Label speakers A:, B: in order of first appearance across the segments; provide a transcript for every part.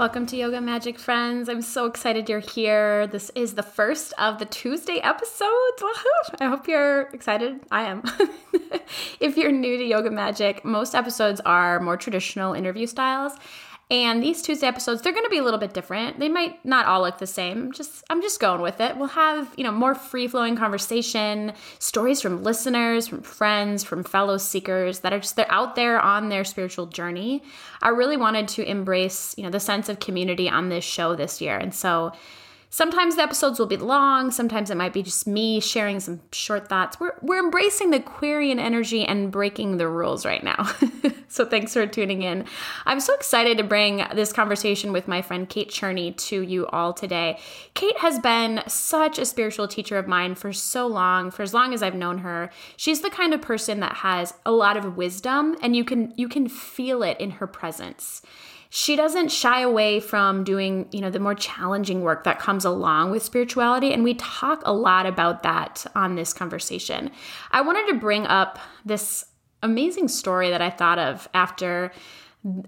A: Welcome to Yoga Magic Friends. I'm so excited you're here. This is the first of the Tuesday episodes. I hope you're excited. I am. if you're new to Yoga Magic, most episodes are more traditional interview styles. And these Tuesday episodes, they're going to be a little bit different. They might not all look the same. Just I'm just going with it. We'll have, you know, more free-flowing conversation, stories from listeners, from friends, from fellow seekers that are just they're out there on their spiritual journey. I really wanted to embrace, you know, the sense of community on this show this year. And so Sometimes the episodes will be long, sometimes it might be just me sharing some short thoughts. We're, we're embracing the Aquarian energy and breaking the rules right now. so thanks for tuning in. I'm so excited to bring this conversation with my friend Kate Cherney to you all today. Kate has been such a spiritual teacher of mine for so long, for as long as I've known her. She's the kind of person that has a lot of wisdom and you can you can feel it in her presence she doesn't shy away from doing, you know, the more challenging work that comes along with spirituality. And we talk a lot about that on this conversation. I wanted to bring up this amazing story that I thought of after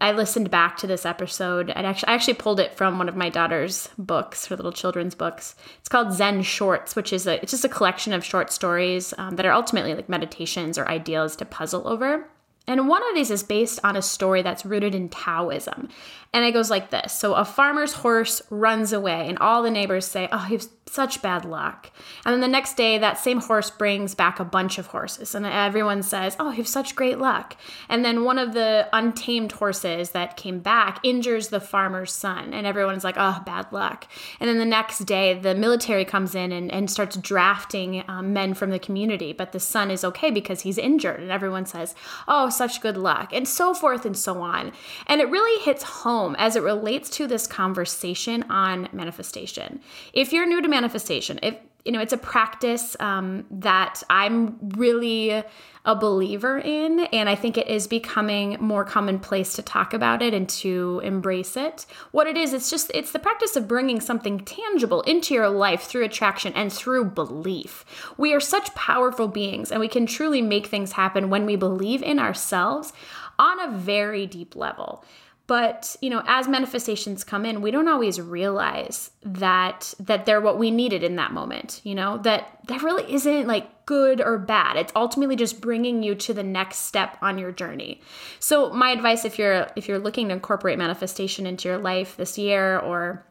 A: I listened back to this episode. I actually, I actually pulled it from one of my daughter's books, her little children's books. It's called Zen Shorts, which is a it's just a collection of short stories um, that are ultimately like meditations or ideas to puzzle over. And one of these is based on a story that's rooted in Taoism. And it goes like this So a farmer's horse runs away, and all the neighbors say, Oh, he was such bad luck. And then the next day, that same horse brings back a bunch of horses, and everyone says, Oh, you have such great luck. And then one of the untamed horses that came back injures the farmer's son, and everyone's like, Oh, bad luck. And then the next day, the military comes in and, and starts drafting um, men from the community, but the son is okay because he's injured, and everyone says, Oh, such good luck, and so forth and so on. And it really hits home home as it relates to this conversation on manifestation. If you're new to manifestation, if you know, it's a practice um, that I'm really a believer in, and I think it is becoming more commonplace to talk about it and to embrace it. What it is, it's just it's the practice of bringing something tangible into your life through attraction and through belief. We are such powerful beings, and we can truly make things happen when we believe in ourselves on a very deep level but you know as manifestations come in we don't always realize that that they're what we needed in that moment you know that that really isn't like good or bad. It's ultimately just bringing you to the next step on your journey. So my advice if you're if you're looking to incorporate manifestation into your life this year or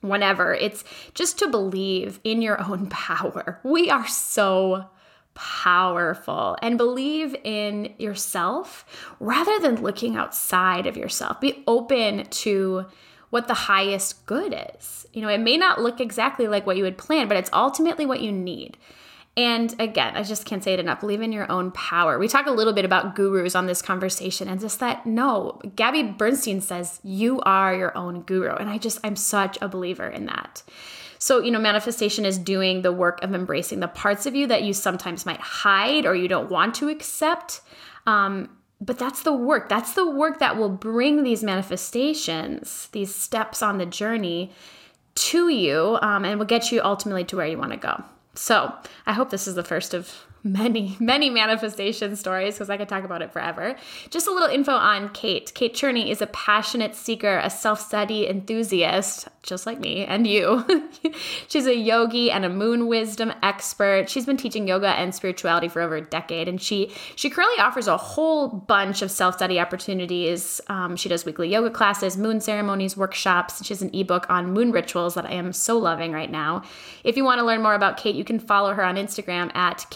A: whenever it's just to believe in your own power. We are so powerful and believe in yourself rather than looking outside of yourself. Be open to what the highest good is. You know, it may not look exactly like what you had planned, but it's ultimately what you need. And again, I just can't say it enough. Believe in your own power. We talk a little bit about gurus on this conversation and just that no, Gabby Bernstein says you are your own guru. And I just, I'm such a believer in that. So, you know, manifestation is doing the work of embracing the parts of you that you sometimes might hide or you don't want to accept. Um, but that's the work. That's the work that will bring these manifestations, these steps on the journey to you, um, and will get you ultimately to where you want to go. So, I hope this is the first of
B: many, many manifestation stories because I could talk about it forever. Just a little info on Kate. Kate Cherney is a passionate seeker, a self study enthusiast, just like me and you. She's a yogi and a moon wisdom expert. She's been teaching yoga and spirituality for over a decade, and she she currently offers a whole bunch of self study opportunities. Um, she does weekly yoga classes, moon ceremonies, workshops. She has an ebook on moon rituals that I am so loving right now. If you want to learn more about Kate, you can follow her on Instagram at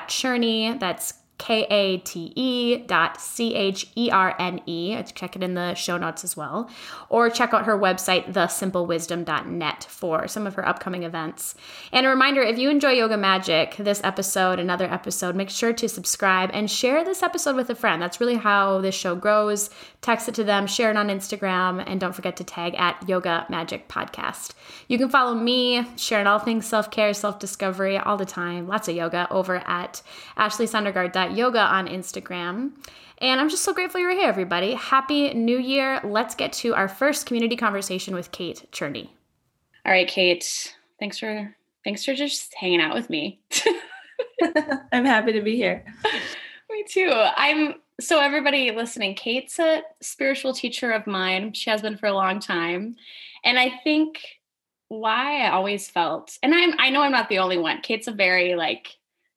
B: kate.cherney. That's K A T E dot C H E R N E. Check it in the show notes as well. Or check out her website, thesimplewisdom.net, for some of her upcoming events. And a reminder if you enjoy Yoga Magic, this episode, another episode, make sure to subscribe and share this episode with a friend. That's really how this show grows. Text it to them, share it on Instagram, and don't forget to tag at Yoga Magic Podcast. You can follow me, sharing all things self care, self discovery all the time, lots of yoga over at ashleysondergaard.com yoga on Instagram. And I'm just so grateful you're here, everybody. Happy New Year. Let's get to our first community conversation with Kate Cherney.
A: All right, Kate. Thanks for thanks for just hanging out with me.
C: I'm happy to be here.
A: me too. I'm so everybody listening, Kate's a spiritual teacher of mine. She has been for a long time. And I think why I always felt, and I'm I know I'm not the only one. Kate's a very like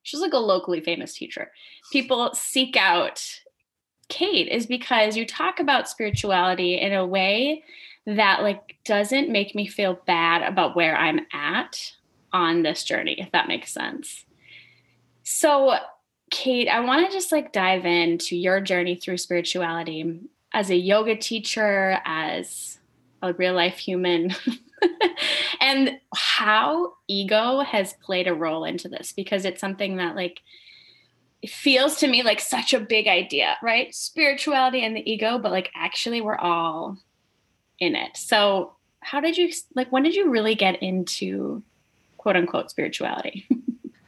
A: she's like a locally famous teacher. People seek out Kate is because you talk about spirituality in a way that like doesn't make me feel bad about where I'm at on this journey, if that makes sense. So, Kate, I want to just like dive into your journey through spirituality as a yoga teacher, as a real life human. and how ego has played a role into this because it's something that like it feels to me like such a big idea, right? Spirituality and the ego, but like actually we're all in it. So, how did you like when did you really get into quote unquote spirituality?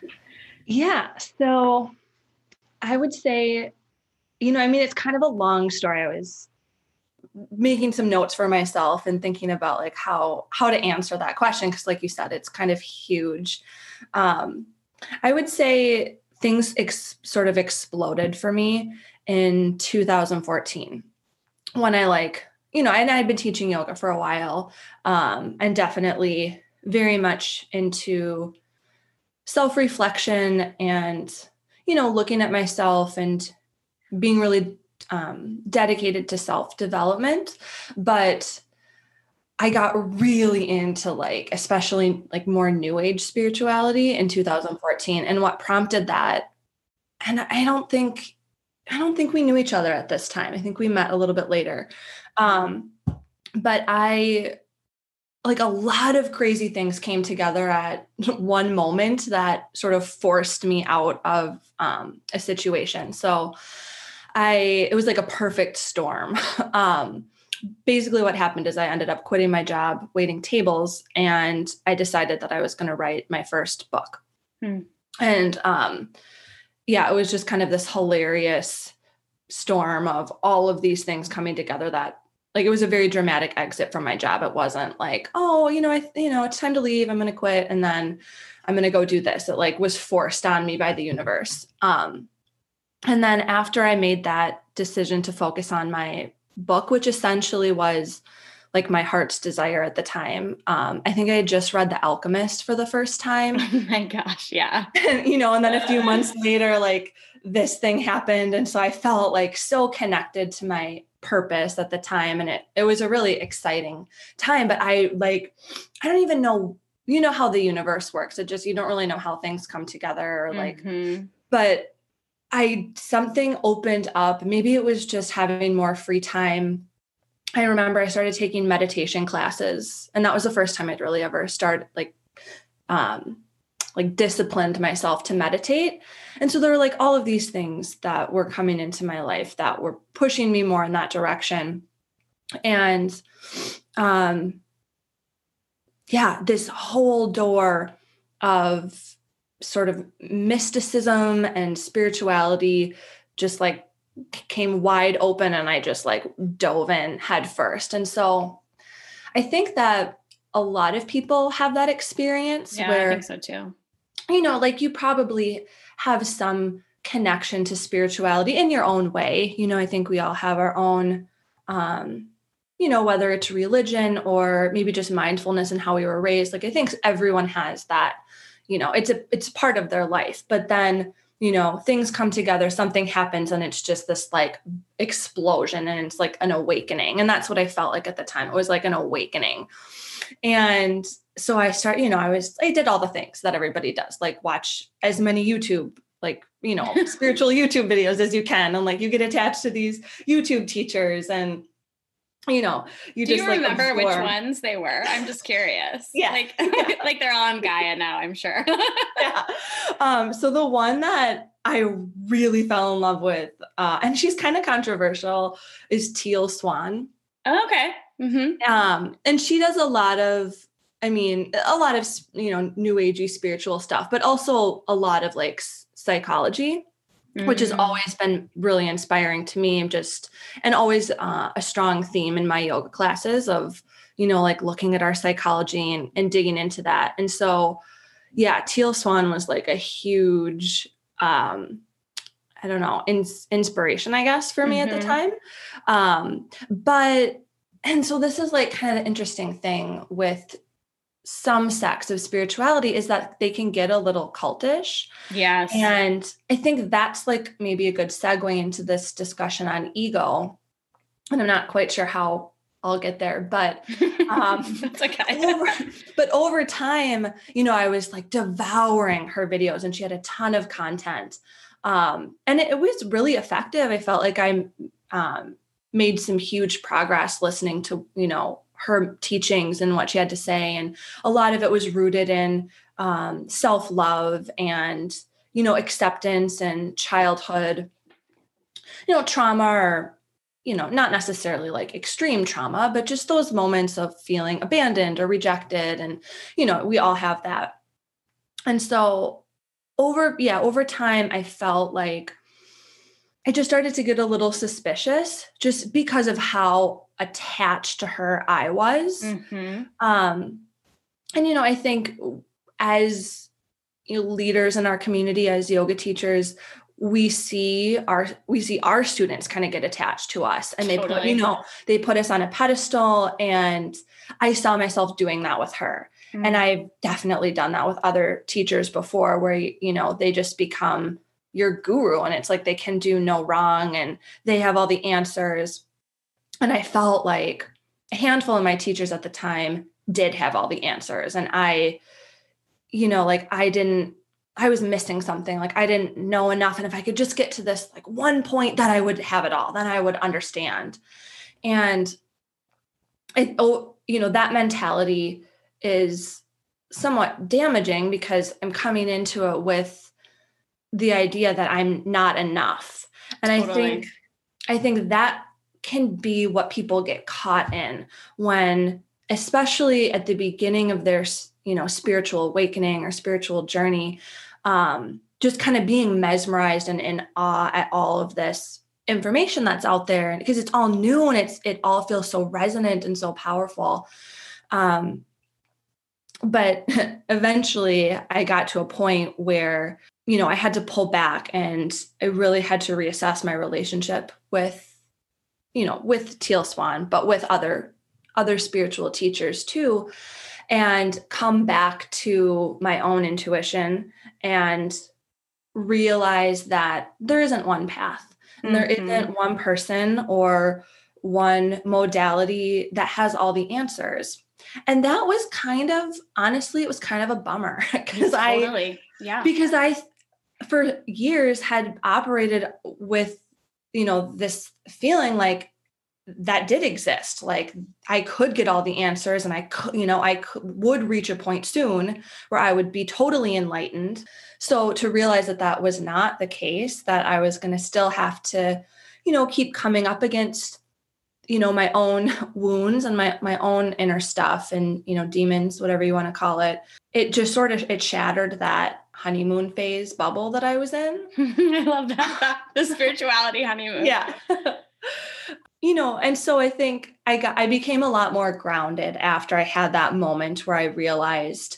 C: yeah, so I would say you know, I mean it's kind of a long story. I was making some notes for myself and thinking about like how how to answer that question because like you said it's kind of huge um i would say things ex- sort of exploded for me in 2014 when i like you know and i'd been teaching yoga for a while um and definitely very much into self-reflection and you know looking at myself and being really um, dedicated to self development, but I got really into like, especially like more new age spirituality in 2014. And what prompted that, and I don't think, I don't think we knew each other at this time. I think we met a little bit later. Um, but I, like a lot of crazy things came together at one moment that sort of forced me out of um, a situation. So, I it was like a perfect storm. um, basically what happened is I ended up quitting my job, waiting tables, and I decided that I was going to write my first book. Hmm. And um, yeah, it was just kind of this hilarious storm of all of these things coming together that like it was a very dramatic exit from my job. It wasn't like, oh, you know, I you know, it's time to leave, I'm going to quit and then I'm going to go do this. It like was forced on me by the universe. Um and then after I made that decision to focus on my book, which essentially was like my heart's desire at the time. Um, I think I had just read The Alchemist for the first time.
A: Oh my gosh, yeah.
C: And, you know, and then a few months later, like this thing happened. And so I felt like so connected to my purpose at the time. And it it was a really exciting time. But I like, I don't even know, you know how the universe works. It just you don't really know how things come together or like, mm-hmm. but I something opened up. Maybe it was just having more free time. I remember I started taking meditation classes, and that was the first time I'd really ever started like um like disciplined myself to meditate. And so there were like all of these things that were coming into my life that were pushing me more in that direction. And um yeah, this whole door of sort of mysticism and spirituality just like came wide open and I just like dove in head first. And so I think that a lot of people have that experience
A: yeah,
C: where
A: I think so too.
C: You know, like you probably have some connection to spirituality in your own way. You know, I think we all have our own um you know whether it's religion or maybe just mindfulness and how we were raised. Like i think everyone has that you know it's a it's part of their life. But then you know things come together something happens and it's just this like explosion and it's like an awakening. And that's what i felt like at the time. It was like an awakening. And so i start you know i was i did all the things that everybody does like watch as many youtube like you know spiritual youtube videos as you can and like you get attached to these youtube teachers and you know you
A: do
C: just
A: you remember
C: like,
A: which ones they were i'm just curious
C: Yeah.
A: like like they're all on gaia now i'm sure
C: yeah. Um, so the one that I really fell in love with, uh, and she's kind of controversial, is Teal Swan.
A: Oh, okay mm-hmm.
C: Um, and she does a lot of, I mean, a lot of you know, new agey spiritual stuff, but also a lot of like psychology, which has
A: Mm.
C: always been really inspiring to me. and Just and always uh, a strong theme in my yoga classes of you know like looking at our psychology and, and digging into that. And so, yeah, Teal Swan was like a huge. um I don't know, ins- inspiration, I guess, for me at the
A: Mhm.
C: time. Um, but and so this is like kind of the interesting thing with some sects of spirituality is that they can get a little cultish.
A: yes
C: And I think that's like maybe a good segue into this discussion on ego. And I'm not quite sure how I'll get there, but um,
A: that's okay
C: over, but over time, you know, I was like devouring her videos and she had a ton of content. Um, and it, it was really effective. I felt like I um, made some huge progress listening to, you know, her teachings and what she had to say. And a lot of it was rooted in um, self love and, you know, acceptance and childhood, you know, trauma or you know, not necessarily like extreme trauma, but just those moments of feeling abandoned or rejected. And, you know, we all have that. And so over, yeah, over time, I felt like I just started to get a little suspicious just because of how attached to her I was.
A: Mhm.
C: Um, and you know, I think as you know, leaders in our community, as yoga teachers, we see our we see our students kind of get attached to us, and they put you know they put us on a pedestal. And I saw myself doing that with her,
A: Mm.
C: and I've definitely done that with other teachers before, where you know they just become your guru, and it's like they can do no wrong, and they have all the answers. And I felt like a handful of my teachers at the time did have all the answers and i you know like i didn't i was missing something like i didn't know enough and if i could just get to this like one point that i would have it all then i would understand and it oh you know that mentality is somewhat damaging because i'm coming into it with the idea that i'm not enough. And i think i think that can be what people get caught in when especially at the beginning of their you know spiritual awakening or spiritual journey um, just kind of being mesmerized and in awe at all of this information that's out there. Because it's all new and it's it all feels so resonant and so powerful. Um, but eventually i got to a point where you know i had to pull back and i really had to reassess my relationship with you know with teal swan but with other other spiritual teachers too and come back to my own intuition and realize that there isn't one path. And there
A: Mhm.
C: isn't one person or one modality that has all the answers. And that was kind of honestly it was kind of a bummer because i
A: totally. Yeah.
C: because i for years had operated with you know this feeling like that did exist. Like i could get all the answers and i could you know i could, would reach a point soon where i would be totally enlightened. So to realize that that was not the case that i was going to still have to you know keep coming up against you know my own wounds and my my own inner stuff and you know demons whatever you want to call it it just sort of it shattered that honeymoon phase bubble that i was in
A: i love that the spirituality honeymoon
C: yeah you know and so i think i got i became a lot more grounded after i had that moment where i realized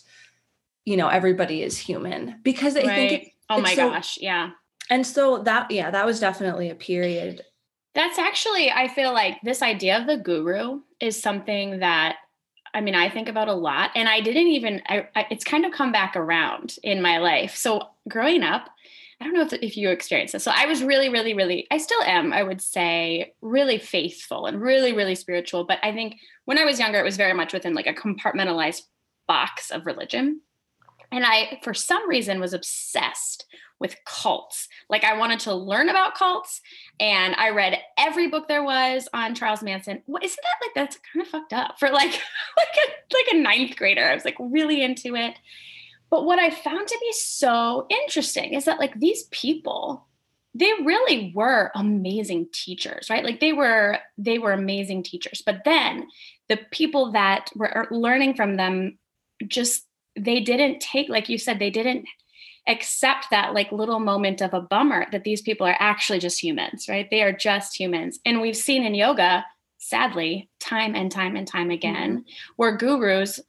C: you know everybody is human because i think
A: right oh
C: it's
A: Oh my
C: so,
A: gosh. Yeah.
C: And so that, yeah, that was definitely a period.
A: That's actually, I feel like this idea of the guru is something that I mean, I think about a lot, and I didn't even. I, I, it's kind of come back around in my life. So growing up, I don't know if, if you experienced this. So I was really, really, really. I still am. I would say really faithful and really, really spiritual. But I think when I was younger, it was very much within like a compartmentalized box of religion. And I, for some reason, was obsessed with cults. Like I wanted to learn about cults and I read every book there was on Charles Manson. What isn't that like that's kind of fucked up for like like a like a ninth grader. I was like really into it. But what I found to be so interesting is that like these people they really were amazing teachers right like they were they were amazing teachers but then the people that were er, learning from them just they didn't take like you said they didn't accept that like little moment of a bummer that these people are actually just humans right? They are just humans. And we've seen in yoga sadly time and time and time again mm-hmm. where gurus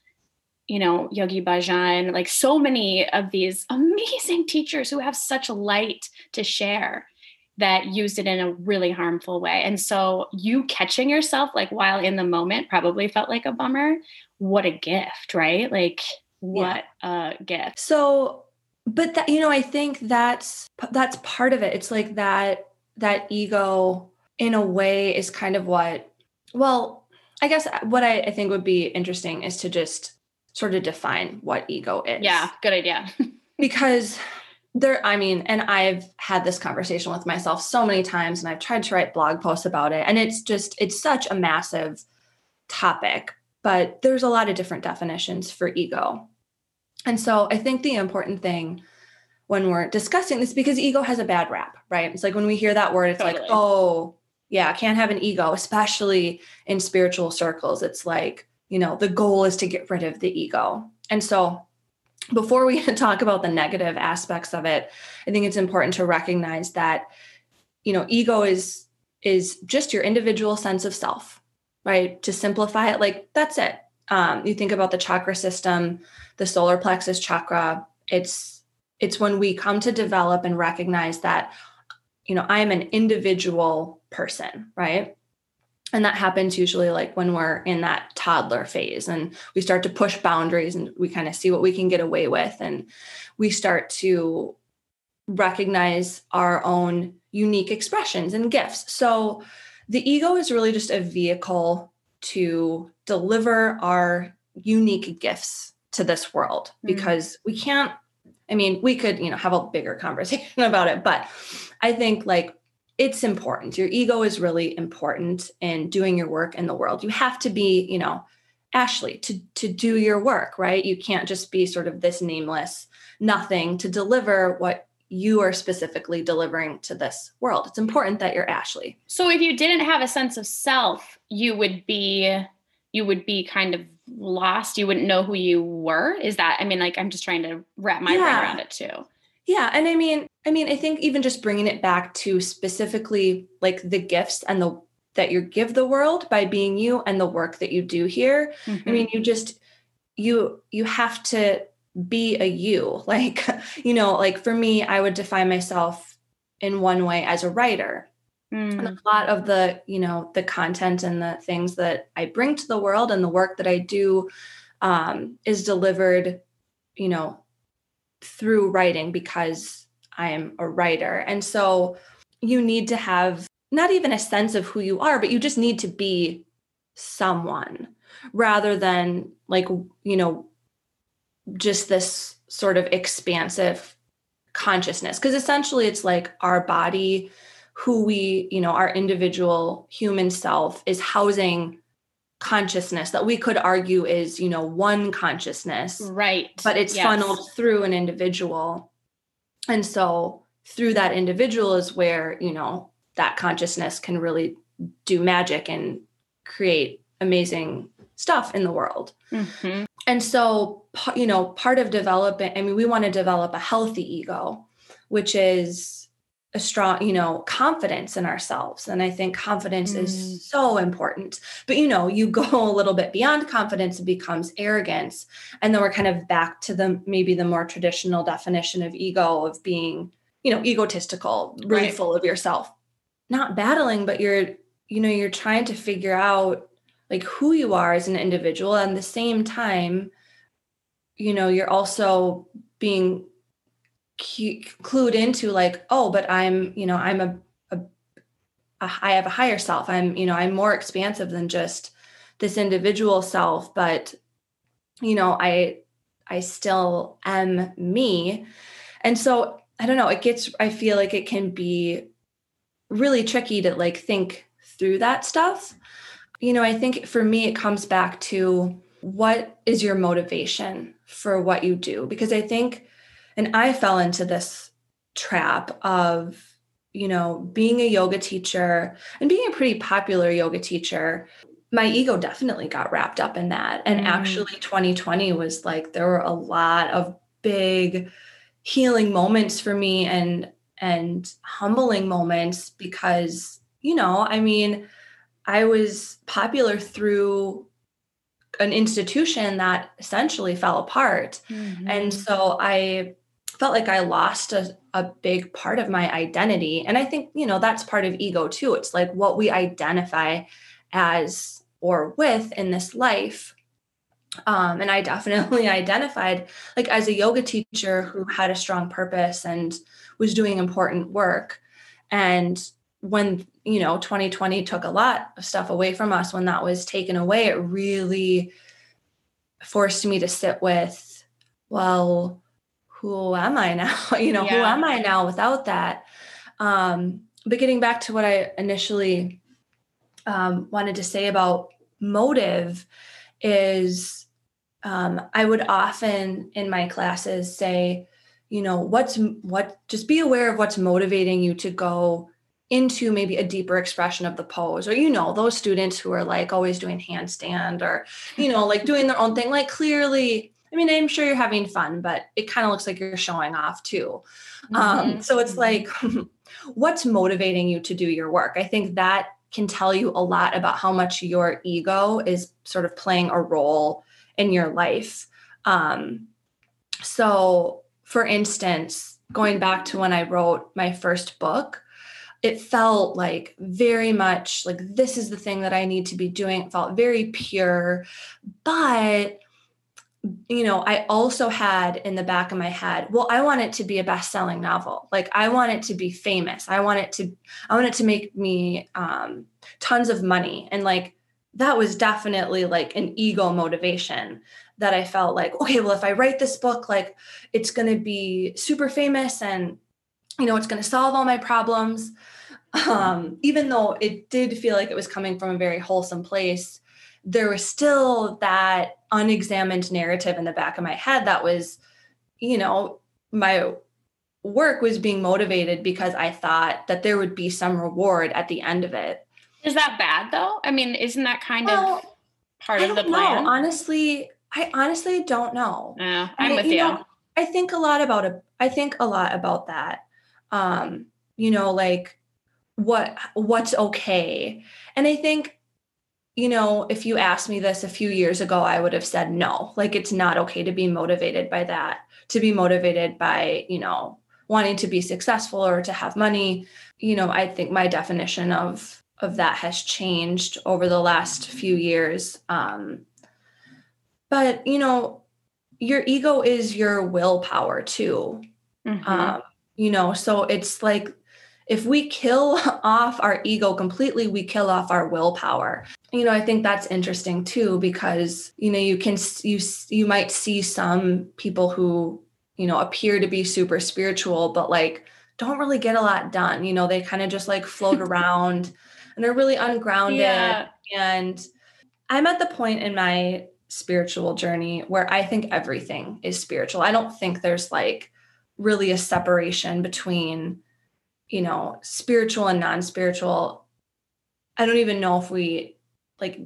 A: you know yogi bhajan like so many of these amazing teachers who have such light to share that used it in a really harmful way. And so you catching yourself like while in the moment probably felt like a bummer what a gift right? Like what yeah. a gift.
C: So, but that, you know, I think that's, that's part of it. It's like that, that ego in a way is kind of what, well, I guess uh, what I, I think would be interesting is to just sort of define what ego is.
A: Yeah. Good idea.
C: because there i mean and i've had this conversation with myself so many times and i've tried to write blog posts about it and it's just it's such a massive topic but there's a lot of different definitions for ego and so I think the important thing when we're discussing this, because ego has a bad rap, right? It's like when we hear that word, it's totally. like, oh, yeah, I can't have an ego, especially in spiritual circles. It's like, you know, the goal is to get rid of the ego. And so before we talk about the negative aspects of it, I think it's important to recognize that, you know, ego is is just your individual sense of self, right? To simplify it, like that's it. Um, you think about the chakra system, the solar plexus chakra it's it's when we come to develop and recognize that you know i'm an individual person right? And that happens usually like when we're in that toddler phase and we start to push boundaries and we kind of see what we can get away with and we start to recognize our own unique expressions and gifts. So the ego is really just a vehicle to deliver our unique gifts to this world mm-hmm. because we can't i mean we could you know have a bigger conversation about it but i think like it's important. Your ego is really important in doing your work in the world. You have to be you know ashley to to do your work right? You can't just be sort of this nameless nothing to deliver what you are specifically delivering to this world. It's important that you're ashley.
A: So if you didn't have a sense of self you would be you would be kind of lost. You wouldn't know who you were. Is that i mean like i'm just trying to wrap my yeah. brain around it too.
C: Yeah and i mean i mean i think even just bringing it back to specifically like the gifts and the that you give the world by being you and the work that you do here mm-hmm. i mean you just you you have to be a you like you know like for me i would define myself in one way as a writer Mm. And a lot of the, you know, the content and the things that I bring to the world and the work that I do um, is delivered, you know, through writing because I am a writer. And so you need to have not even a sense of who you are, but you just need to be someone rather than like, you know, just this sort of expansive consciousness. Because essentially it's like our body who we, you know, our individual human self is housing consciousness that we could argue is, you know, one consciousness.
A: Right.
C: But it's yes. funneled through an individual. And so through that individual is where, you know, that consciousness can really do magic and create amazing stuff in the world. Mm-hmm. And so, you know, part of developing, I mean, we want to develop a healthy ego, which is a strong, you know, confidence in ourselves. And I think confidence mm. is so important. But, you know, you go a little bit beyond confidence, it becomes arrogance. And then we're kind of back to the maybe the more traditional definition of ego of being, you know, egotistical, really right. full of yourself. Not battling, but you're, you know, you're trying to figure out like who you are as an individual. And the same time, you know, you're also being clued into like oh but i'm you know i'm a, a, a i have a higher self. I'm you know i'm more expansive than just this individual self. But you know i i still am me. And so i don't know it gets i feel like it can be really tricky to like think through that stuff you know i think for me it comes back to what is your motivation for what you do because i think and I fell into this trap of, you know, being a yoga teacher and being a pretty popular yoga teacher. My ego definitely got wrapped up in that. And mm. actually, 2020 was like, there were a lot of big healing moments for me and and humbling moments because you know i mean i was popular through an institution that essentially fell apart mm-hmm. and so i felt like I lost a, a big part of my identity. And I think, you know, that's part of ego too. It's like what we identify as or with in this life. Um, and I definitely identified like as a yoga teacher who had a strong purpose and was doing important work. And when, you know, 2020 took a lot of stuff away from us, when that was taken away, it really forced me to sit with, well, who am I now? you know, yeah. who am I now without that? Um, but getting back to what I initially um, wanted to say about motive is um, I would often in my classes say, you know, what's what, just be aware of what's motivating you to go into maybe a deeper expression of the pose or you know those students who are like always doing handstand or you know like doing their own thing like clearly I mean, I'm sure you're having fun, but it kind of looks like you're showing off too. Um, mm-hmm. Um, so it's mm-hmm. like, what's motivating you to do your work? I think that can tell you a lot about how much your ego is sort of playing a role in your life. Um, so, for instance, going back to when I wrote my first book, it felt like very much like this is the thing that I need to be doing. It felt very pure, but you know, I also had in the back of my head, well, I want it to be a best-selling novel. Like I want it to be famous. I want it to, I want it to make me um, tons of money. And like that was definitely like an ego motivation that I felt like, okay, well, if I write this book, like it's going to be super famous and you know, it's going to solve all my problems. Um, even though it did feel like it was coming from a very wholesome place, there was still that unexamined narrative in the back of my head that was, you know, my work was being motivated because I thought that there would be some reward at the end of it.
A: Is that bad though? I mean, isn't that kind well, of part of the plan?
C: Know. Honestly, I honestly don't know.
A: Yeah, I'm I, with you. you. Know,
C: I think a lot about it. I think a lot about that. Um, you know, like what what's okay. And I think you know, if you asked me this a few years ago, I would have said no. Like it's not okay to be motivated by that, to be motivated by, you know, wanting to be successful or to have money. You know, I think my definition of of that has changed over the last few years. Um, but you know, your ego is your willpower too. Mm-hmm. Um, you know, so it's like if we kill off our ego completely, we kill off our willpower. You know, I think that's interesting too because you know you can you you might see some people who you know appear to be super spiritual, but like don't really get a lot done. You know, they kind of just like float around and they're really ungrounded. Yeah. And I'm at the point in my spiritual journey where I think everything is spiritual. I don't think there's like really a separation between you know, spiritual and non-spiritual. I don't even know if we like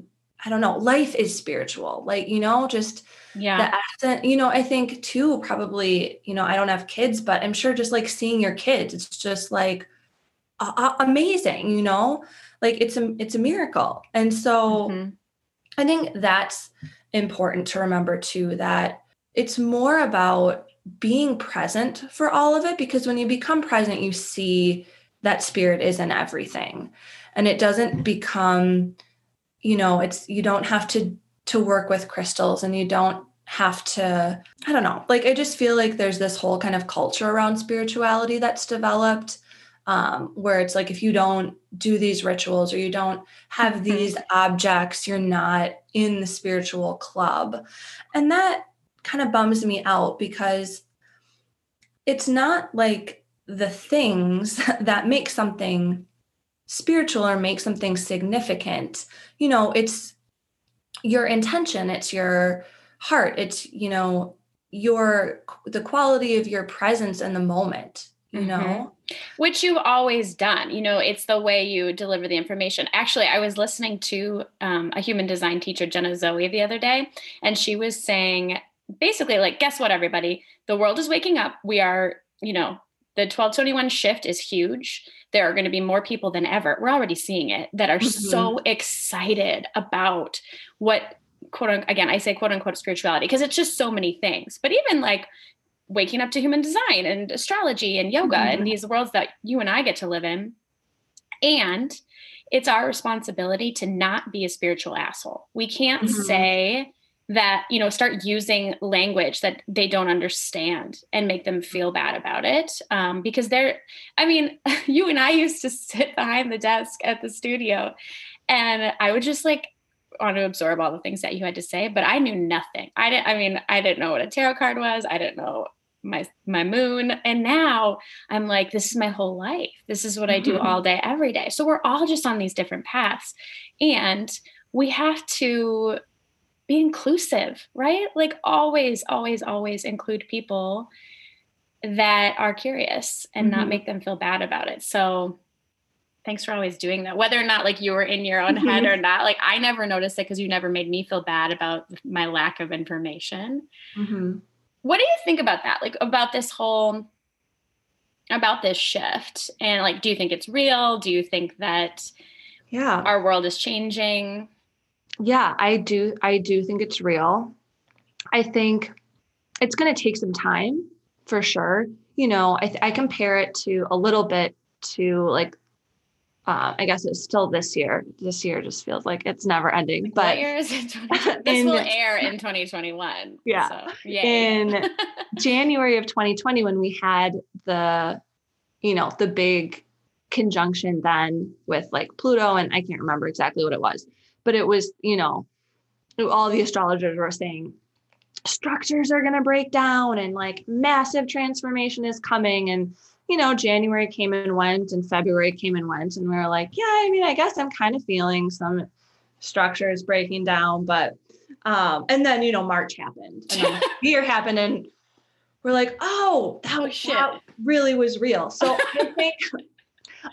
C: I don't know, life is spiritual. Like, you know, just
A: yeah.
C: the accent, you know, I think too, probably, you know, I don't have kids, but I'm sure just like seeing your kids, it's just like uh, amazing, you know? Like it's a it's a miracle. And so mm-hmm. I think that's important to remember too that it's more about being present for all of it because when you become present you see that spirit is in everything. And it doesn't become you know it's you don't have to to work with crystals and you don't have to i don't know. Like i just feel like there's this whole kind of culture around spirituality that's developed um, where it's like if you don't do these rituals or you don't have mm-hmm. these objects you're not in the spiritual club. And that kind of bums me out because it's not like the things that make something spiritual or make something significant. You know it's your intention it's your heart it's you know your the quality of your presence in the moment you mm-hmm. know
A: which you've always done you know it's the way you deliver the information. Actually i was listening to um, a human design teacher jenna zoe the other day and she was saying basically like guess what everybody? The world is waking up. We are you know the 1221 shift is huge. There are going to be more people than ever. We're already seeing it that are mm-hmm. so excited about what quote unquote, again i say quote unquote spirituality because it's just so many things. But even like waking up to human design and astrology and yoga mm-hmm. and these worlds that you and i get to live in. And it's our responsibility to not be a spiritual asshole. We can't mm-hmm. say that you know start using language that they don't understand and make them feel bad about it um, because they're i mean you and i used to sit behind the desk at the studio and i would just like want to absorb all the things that you had to say but i knew nothing. I didn't i mean i didn't know what a tarot card was. I didn't know my my moon. And now i'm like this is my whole life. This is what i do mm-hmm. all day every day. So we're all just on these different paths. And we have to be inclusive, right? Like always, always, always include people that are curious and mm-hmm. not make them feel bad about it. So thanks for always doing that. Whether or not like you were in your own head or not, like I never noticed it because you never made me feel bad about my lack of information. Mm-hmm. What do you think about that? Like about this whole about this shift and like do you think it's real? Do you think that
C: yeah,
A: our world is changing?
C: Yeah, I do. I do think it's real. I think it's going to take some time for sure. You know, I, th- I compare it to a little bit to like, uh, I guess it's still this year. This year just feels like it's never ending. But
A: what year is it? this in, will air in 2021.
C: Yeah. So, in January of 2020, when we had the, you know, the big conjunction then with like Pluto, and I can't remember exactly what it was but it was, you know, all the astrologers were saying structures are going to break down and like massive transformation is coming. And, you know, January came and went and February came and went. And we were like, yeah, I mean, I guess I'm kind of feeling some structures breaking down. But, um, and then, you know, March happened and year happened and we're like, oh, that, oh, shit. that really was real. So I think,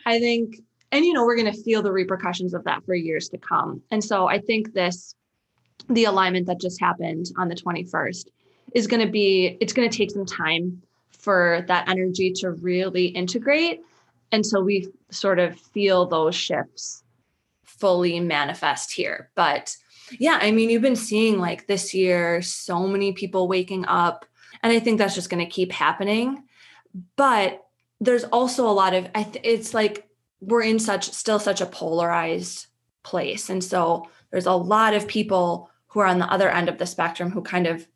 C: I think and you know we're going to feel the repercussions of that for years to come. And so i think this the alignment that just happened on the 21st is going to be it's going to take some time for that energy to really integrate until we sort of feel those shifts fully manifest here. But yeah i mean you've been seeing like this year so many people waking up and i think that's just going to keep happening. But there's also a lot of I th- it's like we're in such still such a polarized place. And so there's a lot of people who are on the other end of the spectrum who kind of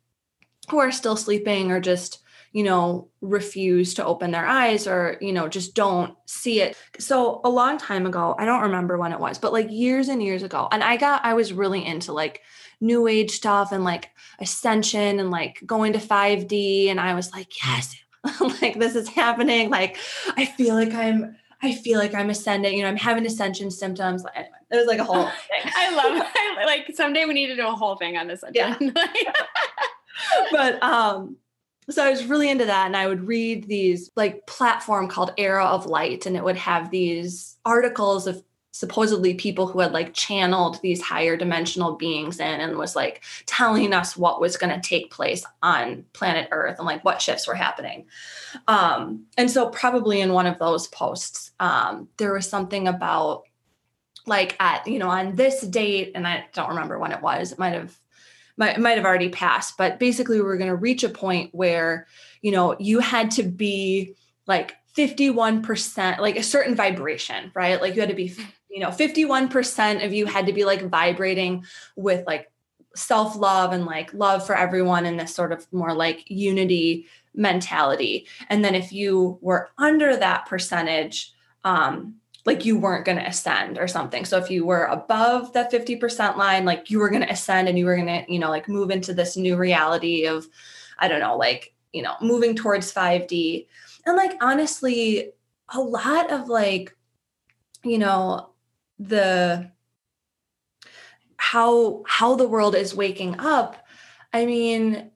C: who are still sleeping or just you know refuse to open their eyes or you know just don't see it. So a long time ago i don't remember when it was but like years and years ago and i got i was really into like new age stuff and like ascension and like going to 5d and i was like yes like this is happening. Like i feel like i'm I feel like I'm ascending, you know, I'm having ascension symptoms. Anyway, it was like a whole thing.
A: I love I, like someday we need to do a whole thing on ascension. Yeah.
C: but um so I was really into that and I would read these like platform called Era of Light and it would have these articles of supposedly people who had like channeled these higher dimensional beings in and was like telling us what was going to take place on planet earth and like what shifts were happening. Um and so probably in one of those posts um there was something about like at you know on this date and i don't remember when it was it might have might, might have already passed but basically we were going to reach a point where you know you had to be like 51% like a certain vibration right? Like you had to be you know 51% of you had to be like vibrating with like self-love and like love for everyone and this sort of more like unity mentality. And then if you were under that percentage um like you weren't going to ascend or something. So if you were above that 50% line like you were going to ascend and you were going to you know like move into this new reality of i don't know like you know moving towards 5d and like honestly a lot of like you know the how how the world is waking up i mean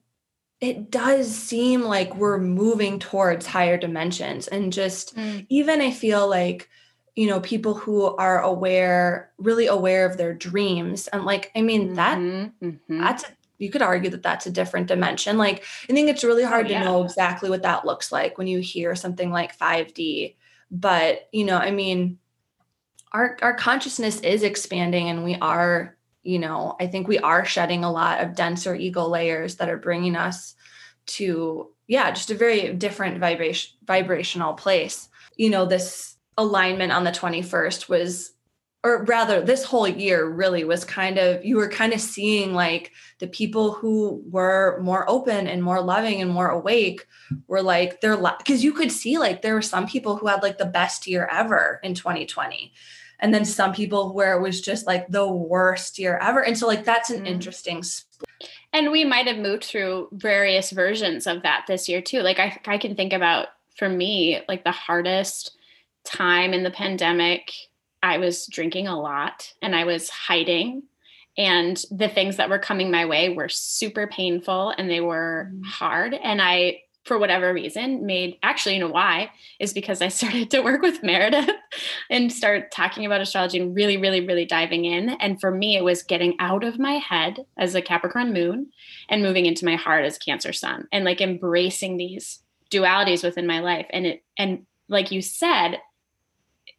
C: it does seem like we're moving towards higher dimensions and just mm. even i feel like you know people who are aware really aware of their dreams and like i mean that mm-hmm, mm-hmm. that's a, you could argue that that's a different dimension like i think it's really hard oh, yeah. to know exactly what that looks like when you hear something like 5d but you know i mean our our consciousness is expanding and we are you know i think we are shedding a lot of denser ego layers that are bringing us to yeah just a very different vibration vibrational place. You know this alignment on the 21st was or rather this whole year really was kind of you were kind of seeing like the people who were more open and more loving and more awake were like they're because you could see like there were some people who had like the best year ever in 2020 and then some people where it was just like the worst year ever and so like that's an mm. interesting split.
A: and we might have moved through various versions of that this year too like I, I can think about for me like the hardest time in the pandemic i was drinking a lot and i was hiding and the things that were coming my way were super painful and they were mm. hard and i for whatever reason made actually you know why is because i started to work with meredith and start talking about astrology and really really really diving in. And for me it was getting out of my head as a capricorn moon and moving into my heart as cancer sun and like embracing these dualities within my life. And it and like you said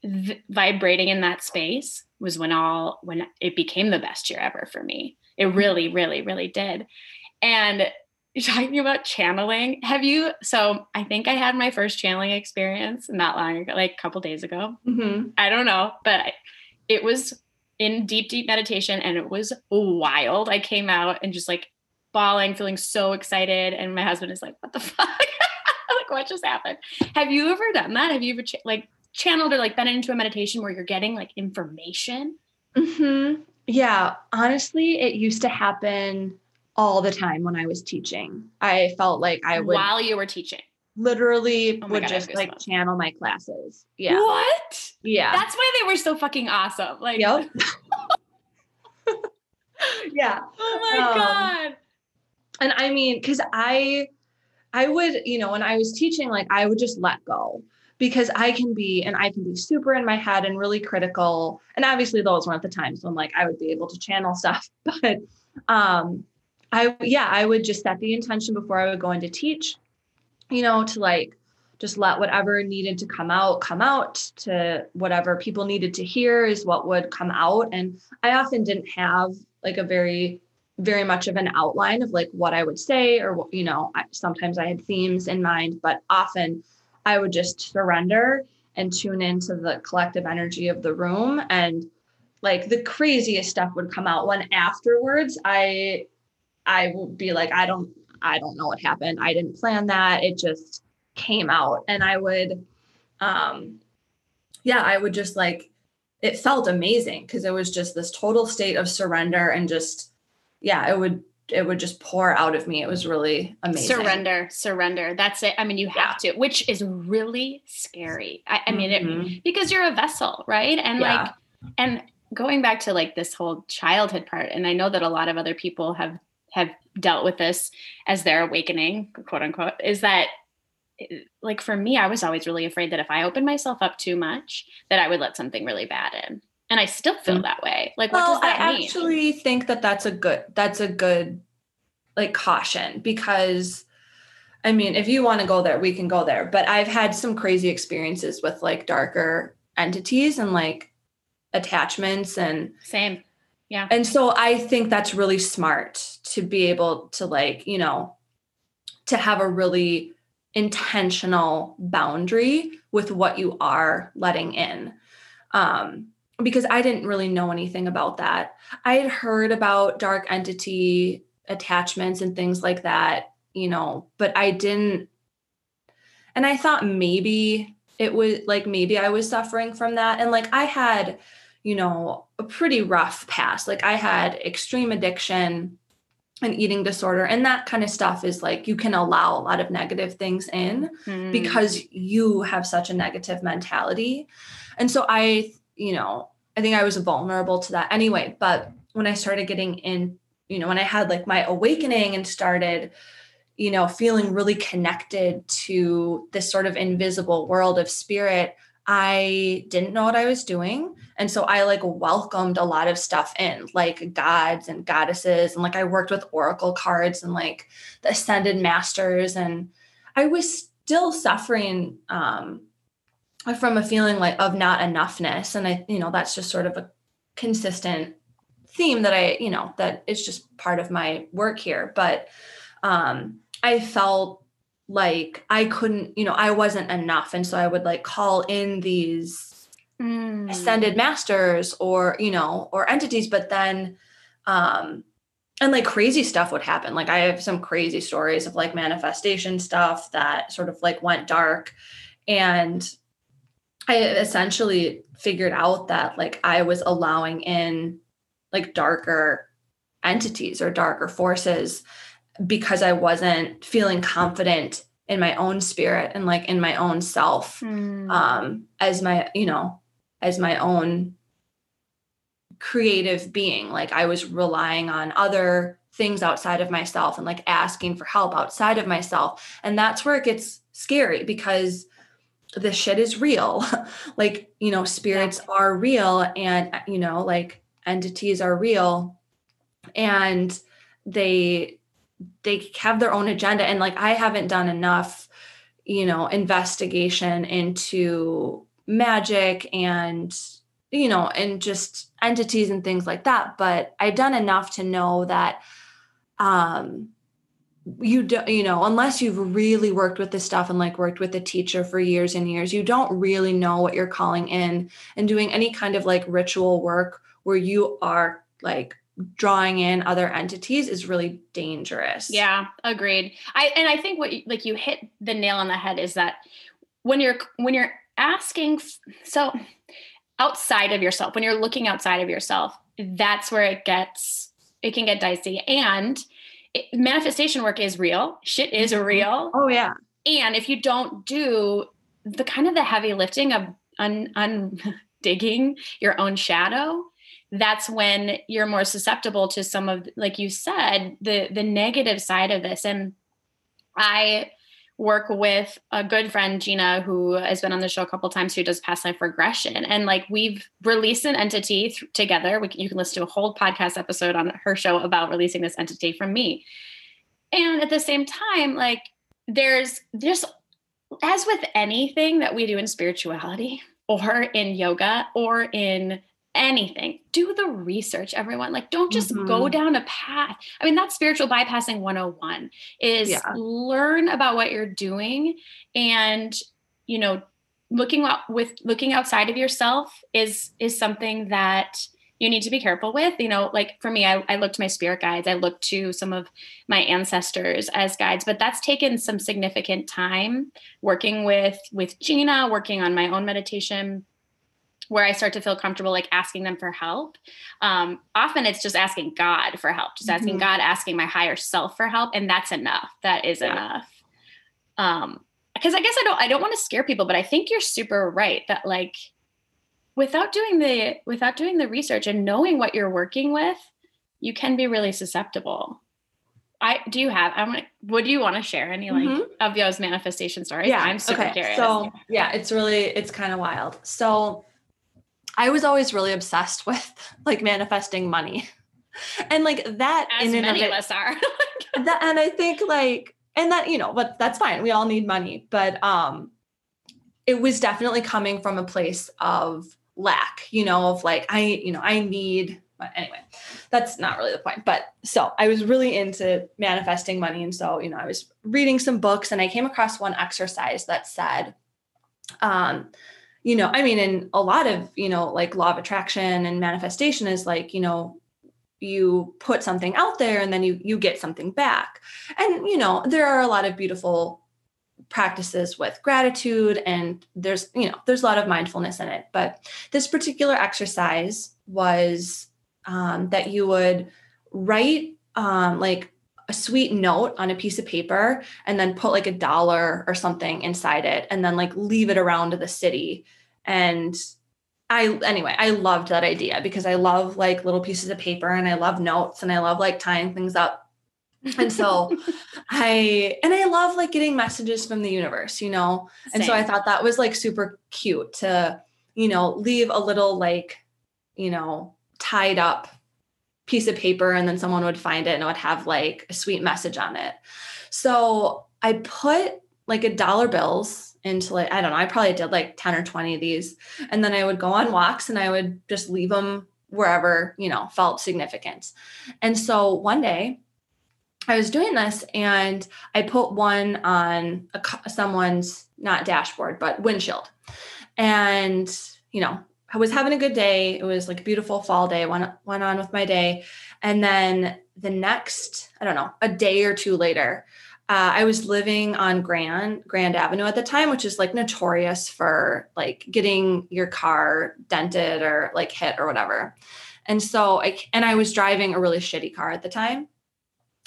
A: th- vibrating in that space was when all when it became the best year ever for me. It mm-hmm. really really really did. And talking about channeling. Have you? So I think I had my first channeling experience not long ago, like a couple days ago. Mm-hmm. I don't know, but it was in deep, deep meditation and it was wild. I came out and just like bawling, feeling so excited. And my husband is like, what the fuck? like, what just happened? Have you ever done that? Have you ever ch- like channeled or like been into a meditation where you're getting like information?
C: Mm-hmm. Yeah. Honestly, it used to happen all the time when I was teaching. I felt like I would
A: while you were teaching.
C: Literally oh would God, just like channel my classes. Yeah.
A: What?
C: Yeah.
A: That's why they were so fucking awesome. Like
C: Yep. yeah.
A: Oh my um, God.
C: And I mean, because I I would, you know, when I was teaching, like I would just let go because I can be and I can be super in my head and really critical. And obviously those weren't the times when like I would be able to channel stuff. But um I yeah, I would just set the intention before I would go into teach, you know, to like just let whatever needed to come out come out to whatever people needed to hear is what would come out. And I often didn't have like a very very much of an outline of like what I would say or you know, I, sometimes I had themes in mind, but often I would just surrender and tune into the collective energy of the room. And like the craziest stuff would come out when afterwards I I would be like, I don't, I don't know what happened. I didn't plan that. It just came out. And I would, um, yeah, I would just like, it felt amazing because it was just this total state of surrender and just, yeah, it would, it would just pour out of me. It was really amazing.
A: Surrender, surrender. That's it. I mean, you have yeah. to, which is really scary. I, I mean, mm-hmm. it, because you're a vessel, right? And yeah. like, and going back to like this whole childhood part, and I know that a lot of other people have have dealt with this as their awakening, quote unquote, is that like for me, I was always really afraid that if I opened myself up too much, that I would let something really bad in. and I still feel
C: Mm.
A: that way. Like, what does that
C: I
A: mean?
C: actually think that that's a good that's a good like caution because I mean, if you want to go there, we can go there. But I've had some crazy experiences with like darker entities and like attachments and
A: Same. Yeah.
C: and so I think that's really smart to be able to like, you know, to have a really intentional boundary with what you are letting in. Um because I didn't really know anything about that. I had heard about dark entity attachments and things like that, you know, but I didn't and I thought maybe it was like maybe I was suffering from that and like I had you know, a pretty rough past. Like I had extreme addiction and eating disorder and that kind of stuff is like you can allow a lot of negative things in
A: Mm.
C: because you have such a negative mentality. And so I, you know, I think I was vulnerable to that anyway, but when I started getting in, you know, when I had like my awakening and started you know, feeling really connected to this sort of invisible world of spirit, I didn't know what I was doing. And so I like welcomed a lot of stuff in, like gods and goddesses. And like I worked with oracle cards and like the ascended masters. And I was still suffering um, from a feeling like of not enoughness. And I, you know, that's just sort of a consistent theme that I, you know, that is just part of my work here. But um, I felt like I couldn't, you know, I wasn't enough. And so I would like call in these
A: Mm.
C: ascended masters or, you know, or entities, but then, um, and like crazy stuff would happen. Like I have some crazy stories of like manifestation stuff that sort of like went dark. And I essentially figured out that like I was allowing in like darker entities or darker forces because I wasn't feeling confident in my own spirit and like in my own self
A: Mm.
C: um as my you know as my own creative being. Like i was relying on other things outside of myself and like asking for help outside of myself. And that's where it gets scary because the shit is real. Like you know spirits are real and you know like entities are real. And they they have their own agenda. And like i haven't done enough you know investigation into magic and you know and just entities and things like that. But i've done enough to know that um you don't you know unless you've really worked with this stuff and like worked with a teacher for years and years you don't really know what you're calling in and doing any kind of like ritual work where you are like drawing in other entities is really dangerous
A: Yeah, agreed. I and I think what you- like you hit the nail on the head is that when you're when you're asking so outside of yourself, when you're looking outside of yourself, that's where it gets it can get dicey. And it, manifestation work is real. Shit is mm-hmm. real.
C: oh yeah
A: And if you don't do the kind of the heavy lifting of un, un digging your own shadow, that's when you're more susceptible to some of like you said the the negative side of this. And i work with a good friend gina who has been on the show a couple times who does past life regression. And like we've released an entity th- together. We, you can listen to a whole podcast episode on her show about releasing this entity from me. And at the same time like there's there's as with anything that we do in spirituality or in yoga or in anything. Do the research everyone. Like don't just go
C: Mhm.
A: down a path. I mean that's spiritual bypassing 101 is
C: Yeah.
A: learn about what you're doing and you know looking out with looking outside of yourself is is something that you need to be careful with. You know like for me I, I look to my spirit guides. I look to some of my ancestors as guides but that's taken some significant time working with with gina working on my own meditation where i start to feel comfortable like asking them for help um, often it's just asking god for help just asking
C: Mhm.
A: god asking my higher self for help and that's enough that is
C: Yeah.
A: enough um because i guess i don't i don't want to scare people but i think you're super right that like without doing the without doing the research and knowing what you're working with you can be really susceptible i do you have i want would you want to share any like
C: Mhm.
A: of those manifestation stories
C: yeah
A: i'm super
C: okay.
A: curious
C: so yeah it's really it's kind of wild so I was always really obsessed with like manifesting money. And like that
A: As
C: in and
A: many
C: of
A: of
C: it,
A: us are.
C: that and I think like and that you know but that's fine we all need money but um it was definitely coming from a place of lack you know of like I you know I need but anyway that's not really the point but so I was really into manifesting money and so you know I was reading some books and I came across one exercise that said um you know I mean in a lot of you know like law of attraction and manifestation is like you know you put something out there and then you you get something back. And you know there are a lot of beautiful practices with gratitude and there's you know there's a lot of mindfulness in it. But this particular exercise was um, that you would write um, like a sweet note on a piece of paper and then put like a dollar or something inside it and then like leave it around the city and I anyway, I loved that idea because I love like little pieces of paper and I love notes and I love like tying things up. And so I and I love like getting messages from the universe, you know. And so I thought that was like super cute to, you know, leave a little like, you know, tied up piece of paper and then someone would find it and it would have like a sweet message on it. So I put like a dollar bills into like I don't know, I probably did like 10 or 20 of these and then I would go on walks and I would just leave them wherever, you know, felt significant. And so one day I was doing this and I put one on a, someone's not dashboard but windshield. And you know, I was having a good day. It was like a beautiful fall day. Went went on with my day, and then the next, I don't know, a day or two later, uh, I was living on Grand Grand Avenue at the time, which is like notorious for like getting your car dented or like hit or whatever. And so I and I was driving a really shitty car at the time.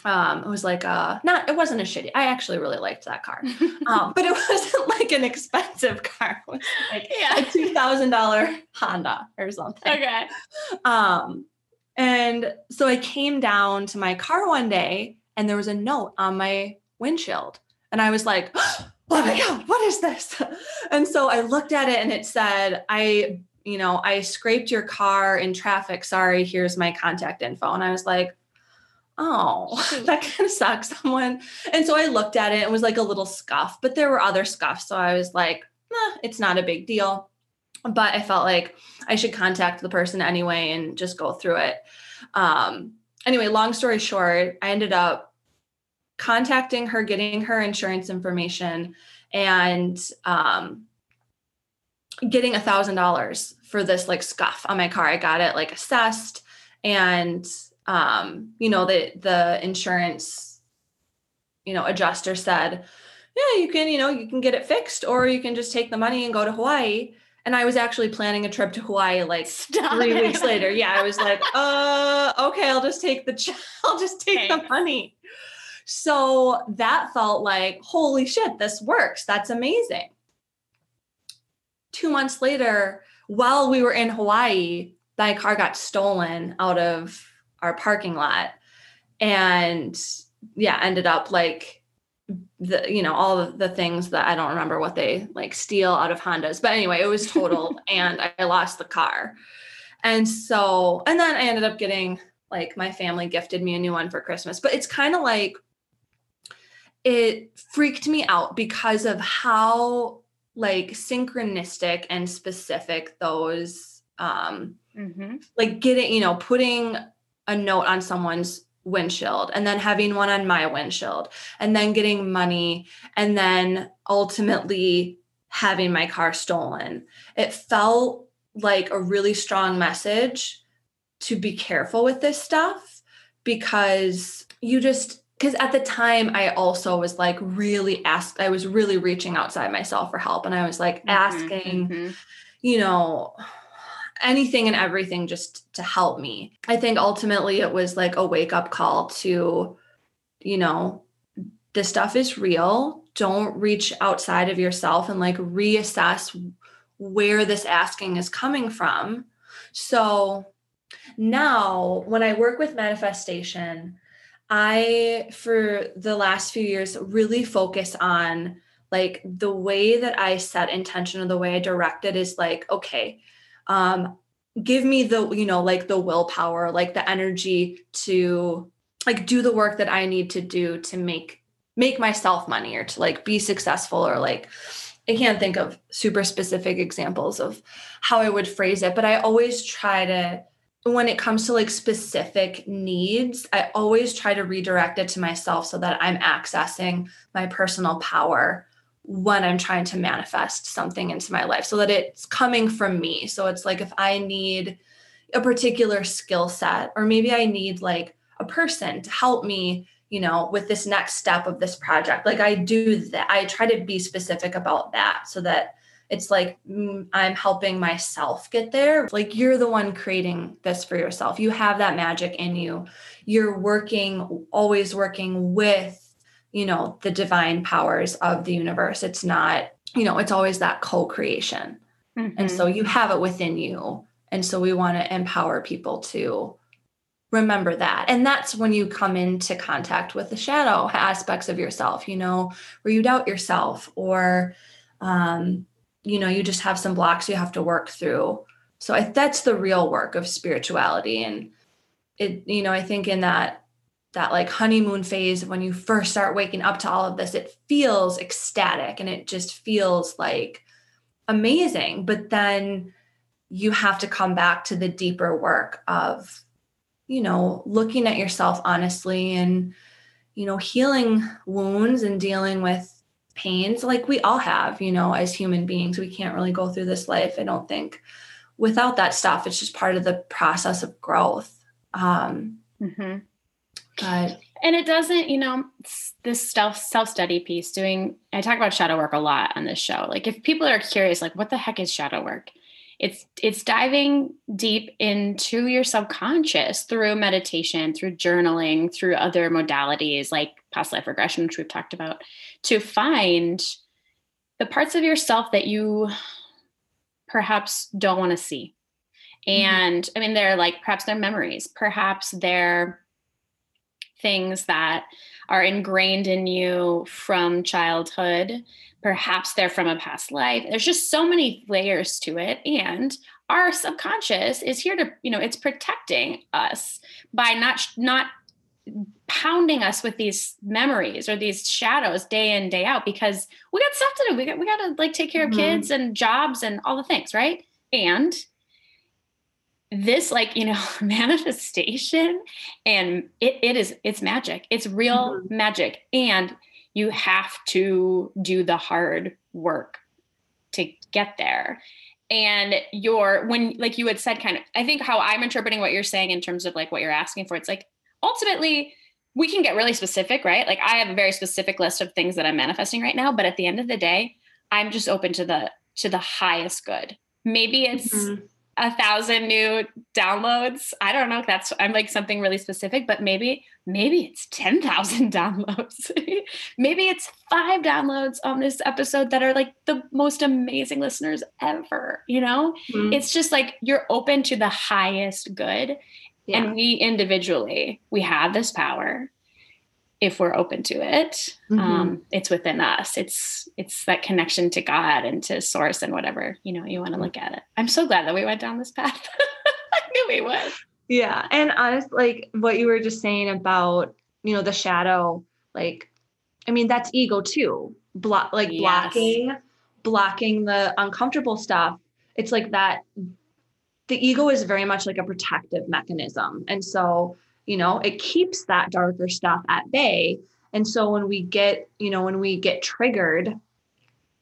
C: Um, it was like a not it wasn't a shitty. I actually really liked that car, um, but it wasn't like an expensive car. It was like a two thousand dollar Honda or something.
A: Okay.
C: Um, and so I came down to my car one day and there was a note on my windshield. And I was like, oh my God, what is this? And so I looked at it and it said, I, you know, I scraped your car in traffic. Sorry, here's my contact info. And I was like, oh, that kind of sucks. Someone. And so I looked at it. It was like a little scuff, but there were other scuffs. So I was like, eh, it's not a big deal. But I felt like I should contact the person anyway and just go through it. Um, anyway, long story short, I ended up contacting her, getting her insurance information, and um, getting a thousand dollars for this like scuff on my car. I got it like assessed, and um, you know the the insurance, you know, adjuster said, yeah, you can, you know, you can get it fixed, or you can just take the money and go to Hawaii. And I was actually planning a trip to Hawaii like
A: Stop
C: three
A: it.
C: weeks later. Yeah, I was like, uh, okay, I'll just take the ch- I'll just take the money. So that felt like, holy shit, this works. That's amazing. Two months later, while we were in Hawaii, my car got stolen out of our parking lot. And yeah, ended up like the you know all the things that I don't remember what they like steal out of Hondas. But anyway, it was total and I lost the car. And so and then I ended up getting like my family gifted me a new one for Christmas. But it's kind of like it freaked me out because of how like synchronistic and specific those um
A: Mm-hmm.
C: like getting you know putting a note on someone's windshield and then having one on my windshield and then getting money and then ultimately having my car stolen it felt like a really strong message to be careful with this stuff because you just because at the time I also was like really asked I was really reaching outside myself for help and I was like asking
A: Mhm.
C: you know, anything and everything just to help me. I think ultimately it was like a wake up call to, you know, this stuff is real. Don't reach outside of yourself and like reassess where this asking is coming from. So now when I work with manifestation, I, for the last few years, really focus on like the way that I set intention or the way I direct it is like, okay, um give me the you know like the willpower like the energy to like do the work that i need to do to make make myself money or to like be successful or like i can't think of super specific examples of how i would phrase it but i always try to when it comes to like specific needs i always try to redirect it to myself so that i'm accessing my personal power when I'm trying to manifest something into my life so that it's coming from me. So it's like if I need a particular skill set, or maybe I need like a person to help me, you know, with this next step of this project, like I do that. I try to be specific about that so that it's like mm, I'm helping myself get there. Like you're the one creating this for yourself. You have that magic in you. You're working, always working with you know the divine powers of the universe. It's not you know it's always that co-creation. Mm-hmm. and so you have it within you. And so we want to empower people to remember that. And that's when you come into contact with the shadow aspects of yourself you know where you doubt yourself or um you know you just have some blocks you have to work through. So I, that's the real work of spirituality. And it you know i think in that that like honeymoon phase when you first start waking up to all of this it feels ecstatic and it just feels like amazing. But then you have to come back to the deeper work of you know looking at yourself honestly and you know healing wounds and dealing with pains like we all have you know as human beings. We can't really go through this life i don't think without that stuff. It's just part of the process of growth. Um mm-hmm.
A: But and it doesn't, you know, this self self study piece. Doing, I talk about shadow work a lot on this show. Like, if people are curious, like, what the heck is shadow work? It's it's diving deep into your subconscious through meditation, through journaling, through other modalities like past life regression, which we've talked about, to find the parts of yourself that you perhaps don't want to see. Mm-hmm. And mm-hmm. I mean, they're like perhaps they're memories, perhaps they're things that are ingrained in you from childhood. Perhaps they're from a past life. There's just so many layers to it. And our subconscious is here to, you know, it's protecting us by not, not pounding us with these memories or these shadows day in, day out, because we got stuff to do. We got, we got to like take care of mm-hmm. kids and jobs and all the things. Right. And this like you know manifestation and it, it is it's magic. It's real mm-hmm. magic. And you have to do the hard work to get there. And your when like you had said kind of i think how i'm interpreting what you're saying in terms of like what you're asking for it's like ultimately we can get really specific right? Like i have a very specific list of things that i'm manifesting right now but at the end of the day i'm just open to the to the highest good. Maybe it's mm-hmm a thousand new downloads. I don't know if that's I'm like something really specific, but maybe maybe it's 10,000 downloads. maybe it's 5 downloads on this episode that are like the most amazing listeners ever, you know? Mm-hmm. It's just like you're open to the highest good yeah. and we individually we have this power if we're open to it mm-hmm. um, it's within us. It's it's that connection to god and to source and whatever you know you want to look at it. I'm so glad that we went down this path. I knew we would.
C: Yeah and honestly like what you were just saying about you know the shadow like i mean that's ego too. Block like yes. blocking blocking the uncomfortable stuff. It's like that the ego is very much like a protective mechanism. And so you know it keeps that darker stuff at bay. And so when we get you know when we get triggered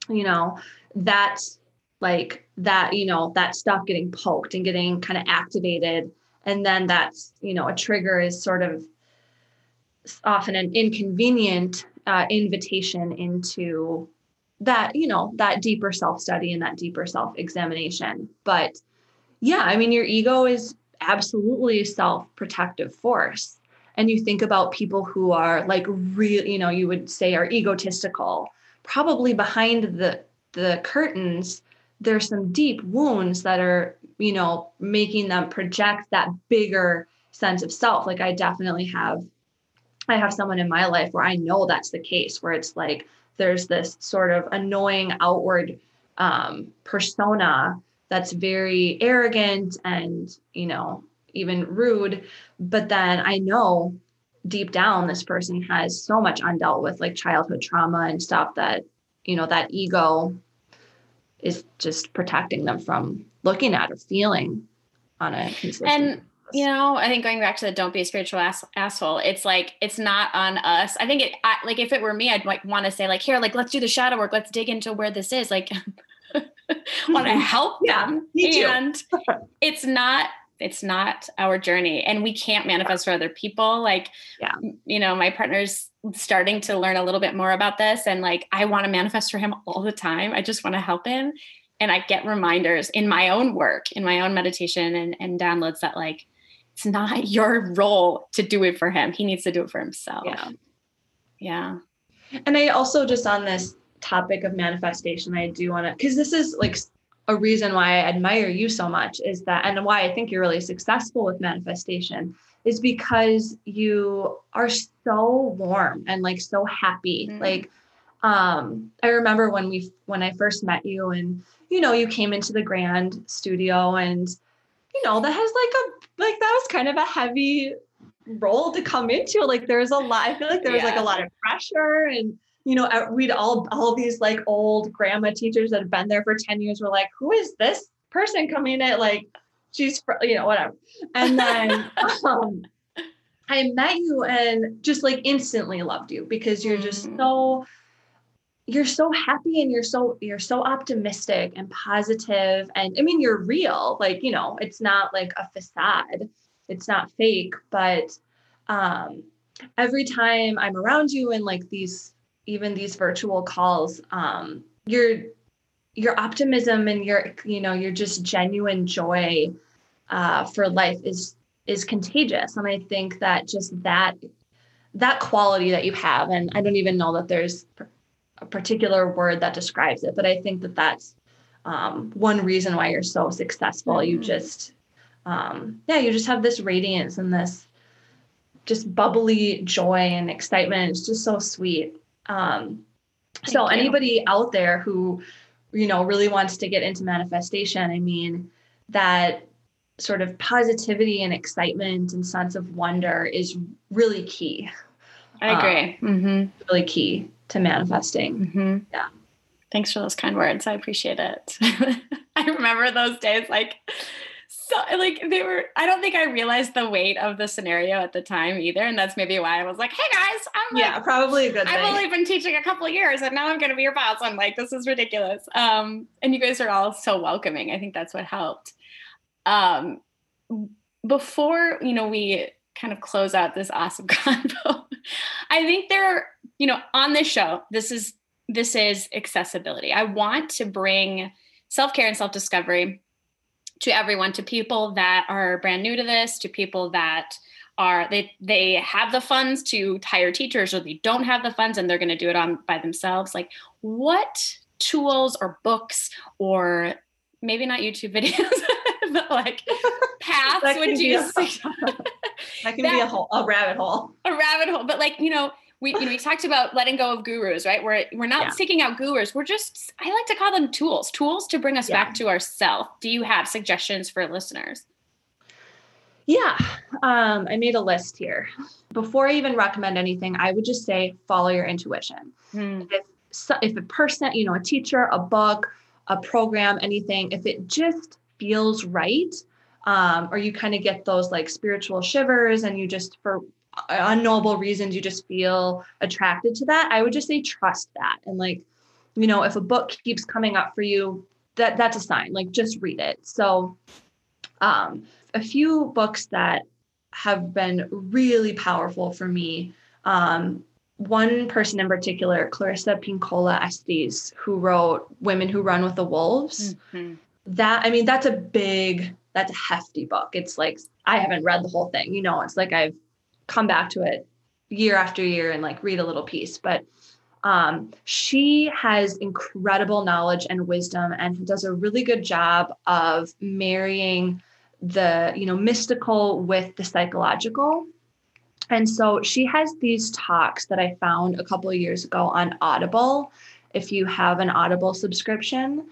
C: you know that's like that you know that stuff getting poked and getting kind of activated and then that's you know a trigger is sort of often an inconvenient uh, invitation into that you know that deeper self study and that deeper self examination but yeah i mean your ego is absolutely self-protective force. And you think about people who are like really, you know you would say are egotistical. Probably behind the the curtains there's some deep wounds that are you know making them project that bigger sense of self. Like i definitely have i have someone in my life where i know that's the case where it's like there's this sort of annoying outward um, persona that's very arrogant and you know even rude. But then i know deep down this person has so much undealt with like childhood trauma and stuff that you know that ego is just protecting them from looking at or feeling on a consistent
A: and you know i think going back to the don't be a spiritual ass- asshole it's like it's not on us. I think it I, like if it were me i'd like want to say like here like let's do the shadow work. Let's dig into where this is. Like want to help them.
C: Yeah,
A: and it's not it's not our journey and we can't manifest for other people. Like
C: yeah.
A: you know my partner's starting to learn a little bit more about this and like i want to manifest for him all the time. I just want to help him. And i get reminders in my own work in my own meditation and, and downloads that like it's not your role to do it for him. He needs to do it for himself.
C: Yeah.
A: Yeah.
C: And i also just on this topic of manifestation i do want to because this is like a reason why I admire you so much is that, and why I think you're really successful with manifestation is because you are so warm and like so happy. Mm-hmm. Like, um, I remember when we, when I first met you and, you know, you came into the grand studio and, you know, that has like a, like, that was kind of a heavy role to come into. Like, there's a lot, I feel like there was yeah. like a lot of pressure and, you know, we'd all all these like old grandma teachers that have been there for 10 years were like, who is this person coming in? Like, she's you know, whatever. And then um, I met you and just like instantly loved you because you're just mm-hmm. so you're so happy and you're so you're so optimistic and positive and I mean you're real like you know it's not like a facade it's not fake but um every time I'm around you and like these even these virtual calls um, your your optimism and your you know your just genuine joy uh, for life is is contagious. And i think that just that that quality that you have and i don't even know that there's a particular word that describes it but i think that that's um, one reason why you're so successful. Mm-hmm. you just um, yeah you just have this radiance and this just bubbly joy and excitement. It's just so sweet um, so you. anybody out there who, you know, really wants to get into manifestation, I mean, that sort of positivity and excitement and sense of wonder is really key.
A: I agree. Um,
C: mm-hmm. Really key to manifesting.
A: Mm-hmm.
C: Yeah.
A: Thanks for those kind words. I appreciate it. I remember those days like so like they were i don't think i realized the weight of the scenario at the time either and that's maybe why i was like hey guys i'm like,
C: yeah probably a good
A: i've only been teaching a couple years and now i'm going to be your boss. I'm like this is ridiculous. Um and you guys are all so welcoming. I think that's what helped. Um before you know we kind of close out this awesome convo i think there are you know on this show this is this is accessibility. I want to bring self-care and self-discovery to everyone, to people that are brand new to this, to people that are they they have the funds to hire teachers or they don't have the funds and they're going to do it on by themselves. Like what tools or books or maybe not youtube videos but like paths would you
C: that can that, be a hole a rabbit hole.
A: A rabbit hole but like you know we you know we talked about letting go of gurus right we're we're not yeah. seeking out gurus we're just i like to call them tools tools to bring us yeah. back to ourself do you have suggestions for listeners
C: yeah um, i made a list here before i even recommend anything i would just say follow your intuition hmm. if if a person you know a teacher a book a program anything if it just feels right um, or you kind of get those like spiritual shivers and you just for unknowable reasons you just feel attracted to that i would just say trust that. And like you know if a book keeps coming up for you that that's a sign like just read it. So um a few books that have been really powerful for me um one person in particular clarissa pinkola estes who wrote women who run with the wolves. Mm-hmm. that i mean that's a big that's a hefty book. It's like i haven't read the whole thing you know it's like i've come back to it year after year and like read a little piece. But um, she has incredible knowledge and wisdom and does a really good job of marrying the you know mystical with the psychological. And so she has these talks that i found a couple of years ago on audible if you have an audible subscription.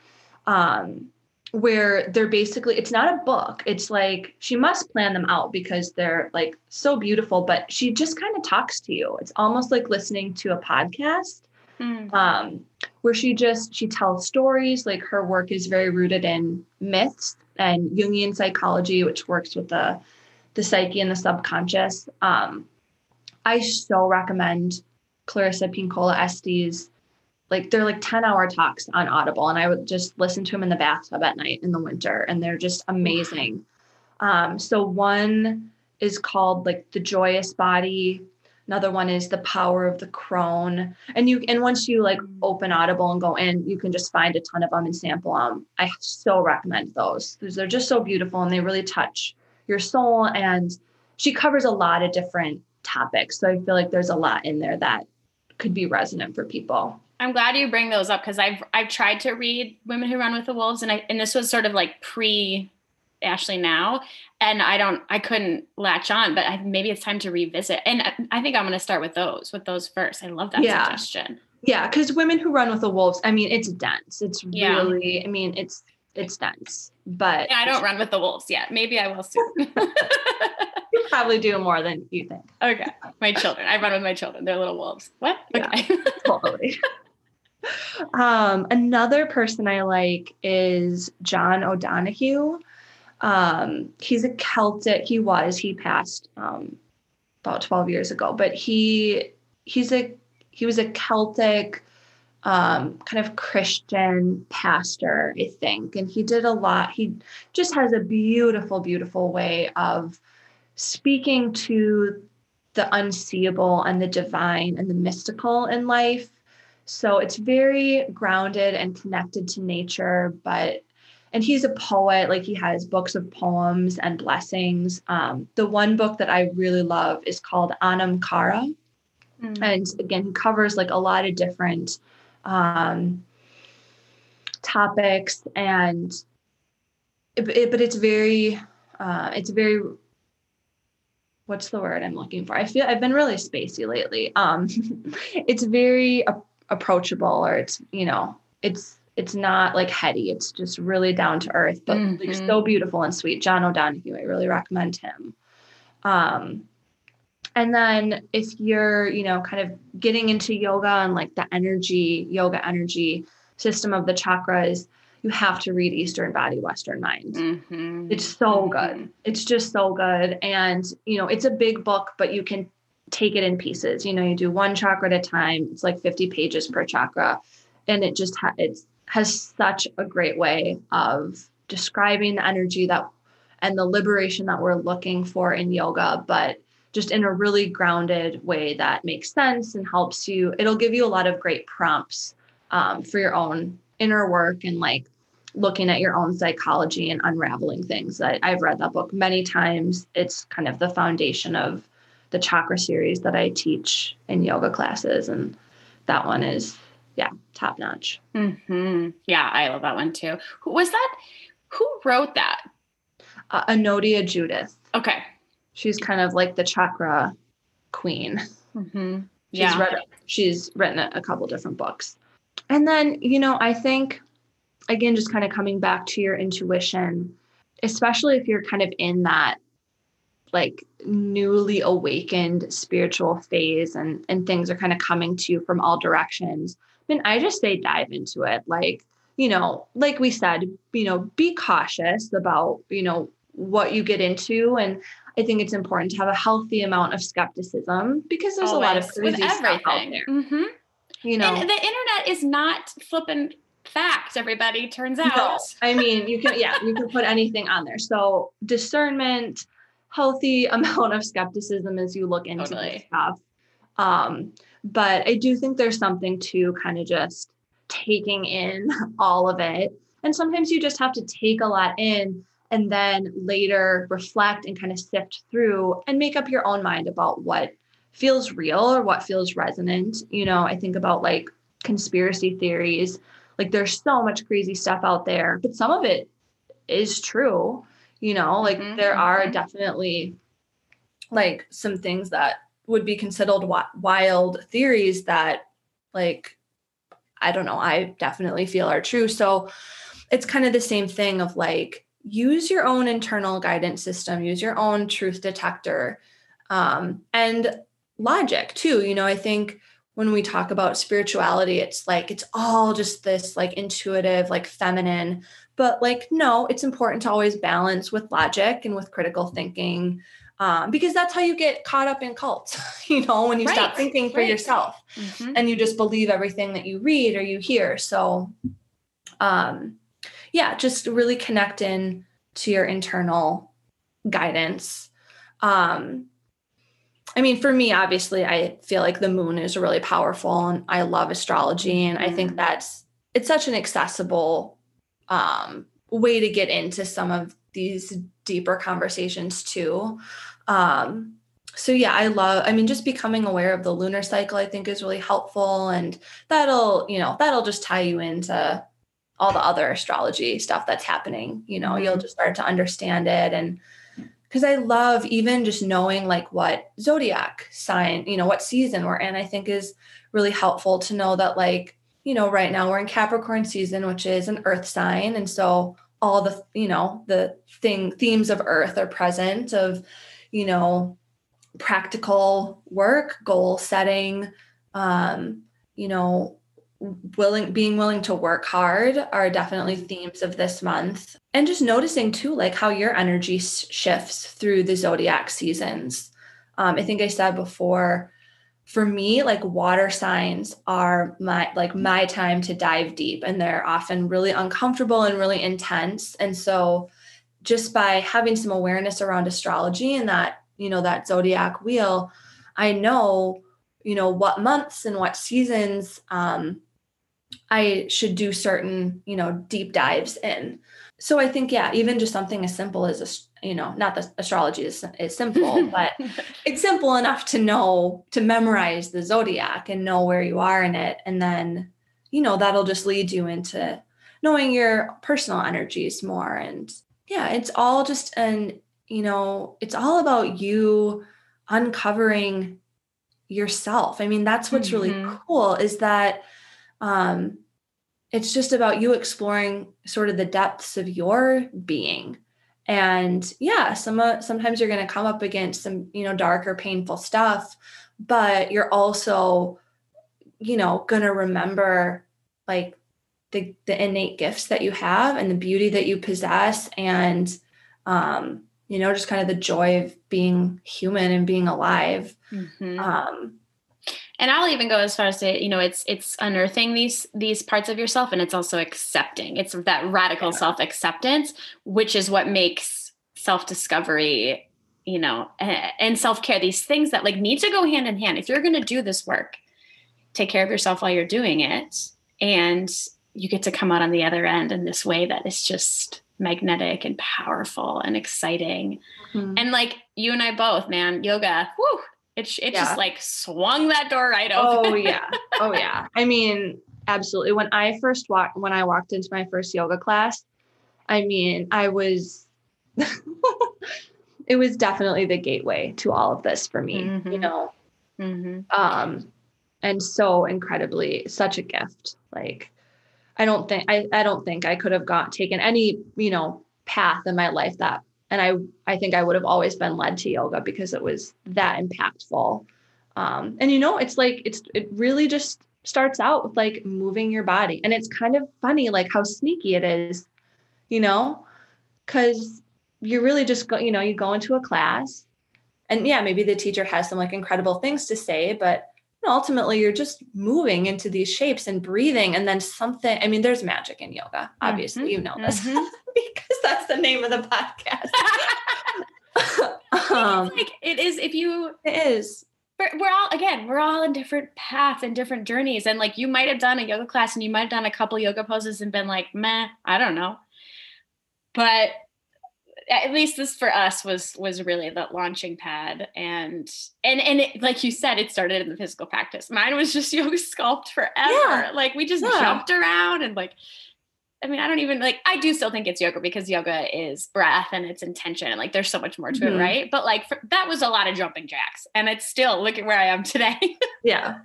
C: Um, where they're basically it's not a book. It's like she must plan them out because they're like so beautiful but she just kind of talks to you. It's almost like listening to a podcast mm. um, where she just she tells stories. Like her work is very rooted in myths and jungian psychology which works with the the psyche and the subconscious. Um, i so recommend clarissa pinkola estes like they're like 10 hour talks on audible and i would just listen to them in the bathtub at night in the winter and they're just amazing. Um, so one is called like the joyous body. Another one is the power of the crone. And you and once you like mm. open audible and go in you can just find a ton of them and sample them i so recommend those. Because they're just so beautiful and they really touch your soul and she covers a lot of different topics so i feel like there's a lot in there that could be resonant for people
A: I'm glad you bring those up because I've I've tried to read Women Who Run with the Wolves and I and this was sort of like pre Ashley now and I don't I couldn't latch on but I, maybe it's time to revisit and I think I'm going to start with those with those first. I love that yeah. suggestion.
C: Yeah, cuz Women Who Run with the Wolves, I mean it's dense. It's yeah. really I mean it's it's dense. But
A: yeah, I don't run with the wolves yet. Maybe I will soon.
C: you probably do more than you think.
A: Okay. My children. I run with my children. They're little wolves. What? Okay. Yeah, totally.
C: Um, another person I like is John O'Donohue. Um, he's a Celtic. He was. He passed um, about twelve years ago, but he he's a he was a Celtic um, kind of Christian pastor, I think, and he did a lot. He just has a beautiful, beautiful way of speaking to the unseeable and the divine and the mystical in life so it's very grounded and connected to nature, but and he's a poet, like he has books of poems and blessings. Um, the one book that I really love is called Anam Cara. Mm. And again, he covers like a lot of different um, topics and it, it, but it's very uh, it's very what's the word I'm looking for? I feel I've been really spacey lately. Um, it's very approachable or it's you know it's it's not like heady it's just really down to earth but mm-hmm. like so beautiful and sweet john o'donohue i really recommend him um and then if you're you know kind of getting into yoga and like the energy yoga energy system of the chakras you have to read eastern body western mind mm-hmm. it's so mm-hmm. good it's just so good and you know it's a big book but you can take it in pieces. You know, you do one chakra at a time. It's like 50 pages per chakra. And it just ha- it has such a great way of describing the energy that and the liberation that we're looking for in yoga, but just in a really grounded way that makes sense and helps you. It'll give you a lot of great prompts um, for your own inner work and like looking at your own psychology and unraveling things. I, I've read that book many times. It's kind of the foundation of the chakra series that I teach in yoga classes. And that one is, yeah, top notch.
A: Mm-hmm. Yeah, I love that one too. Who Was that, who wrote that?
C: Uh, Anodea Judith.
A: Okay.
C: She's kind of like the chakra queen. Mm-hmm. Yeah. She's read, she's written a couple different books. And then, you know, I think, again, just kind of coming back to your intuition, especially if you're kind of in that like newly awakened spiritual phase and and things are kind of coming to you from all directions I mean I just say dive into it like you know like we said you know be cautious about you know what you get into and I think it's important to have a healthy amount of skepticism because there's Always. a lot of crazy stuff out there. Mm-hmm.
A: You know, and the internet is not flipping facts. Everybody turns out. No,
C: I mean, you can yeah, you can put anything on there. So discernment, healthy amount of skepticism as you look into totally. this stuff. Um, but I do think there's something to kind of just taking in all of it. And sometimes you just have to take a lot in and then later reflect and kind of sift through and make up your own mind about what feels real or what feels resonant. You know, I think about like conspiracy theories. Like there's so much crazy stuff out there, but some of it is true you know like mm-hmm. there are mm-hmm. definitely like some things that would be considered wild theories that like i don't know i definitely feel are true so it's kind of the same thing of like use your own internal guidance system, use your own truth detector, um, and logic too. You know, I think when we talk about spirituality, it's like it's all just this like intuitive, like feminine. But like, no, it's important to always balance with logic and with critical thinking. Um, because that's how you get caught up in cults, you know, when you right. stop thinking for right. yourself mm-hmm. and you just believe everything that you read or you hear. So, um, yeah, just really connect in to your internal guidance. Um, I mean, for me, obviously, I feel like the moon is really powerful and I love astrology. And I think mm-hmm. that's it's such an accessible um, way to get into some of these deeper conversations too. Um, so yeah, I love, I mean, just becoming aware of the lunar cycle, I think is really helpful. And that'll, you know, that'll just tie you into all the other astrology stuff that's happening. You know, mm-hmm. you'll just start to understand it and because I love even just knowing like what zodiac sign, you know, what season we're in, I think is really helpful to know that like, you know, right now we're in Capricorn season, which is an earth sign. And so all the, you know, the thing themes of earth are present of, you know, practical work, goal setting, um, you know, willing being willing to work hard are definitely themes of this month. And just noticing too like how your energy shifts through the zodiac seasons. Um, i think i said before for me like water signs are my like my time to dive deep and they're often really uncomfortable and really intense. And so just by having some awareness around astrology and that you know that zodiac wheel i know you know what months and what seasons um, I should do certain, you know, deep dives in. So I think, yeah, even just something as simple as, a, you know, not that astrology is, is simple, but it's simple enough to know, to memorize the zodiac and know where you are in it. And then, you know, that'll just lead you into knowing your personal energies more. And yeah, it's all just an, you know, it's all about you uncovering yourself. I mean, that's what's mm-hmm. really cool is that um, it's just about you exploring sort of the depths of your being and yeah some uh, sometimes you're going to come up against some you know darker painful stuff but you're also you know going to remember like the the innate gifts that you have and the beauty that you possess and um you know just kind of the joy of being human and being alive mm-hmm. um
A: and i'll even go as far as to say you know it's it's unearthing these these parts of yourself and it's also accepting it's that radical yeah. self acceptance which is what makes self discovery you know and self care these things that like need to go hand in hand if you're going to do this work take care of yourself while you're doing it and you get to come out on the other end in this way that is just magnetic and powerful and exciting mm-hmm. and like you and i both man yoga whew, it, it yeah. just like swung that door right open.
C: Oh yeah. Oh yeah. I mean, absolutely. When I first walked, when I walked into my first yoga class, I mean, I was, it was definitely the gateway to all of this for me, mm-hmm. you know? Mm-hmm. Um, and so incredibly such a gift. Like, I don't think, I, I don't think I could have got taken any, you know, path in my life that and I I think I would have always been led to yoga because it was that impactful. Um, and you know, it's like it's it really just starts out with like moving your body, and it's kind of funny like how sneaky it is, you know, because you're really just go, you know, you go into a class, and yeah, maybe the teacher has some like incredible things to say, but ultimately you're just moving into these shapes and breathing and then something i mean there's magic in yoga obviously mm-hmm. you know this mm-hmm. because that's the name of the podcast.
A: Um, like it is if you
C: it is.
A: But we're all again we're all in different paths and different journeys. And like you might have done a yoga class and you might have done a couple yoga poses and been like meh i don't know. But at least this for us was was really the launching pad. And and and it, like you said it started in the physical practice. Mine was just yoga sculpt forever. Yeah. like we just yeah. jumped around and like I mean, I don't even like, I do still think it's yoga because yoga is breath and it's intention. And like, there's so much more to mm-hmm. it, right? But like, for, that was a lot of jumping jacks. And it's still, look at where I am today.
C: yeah.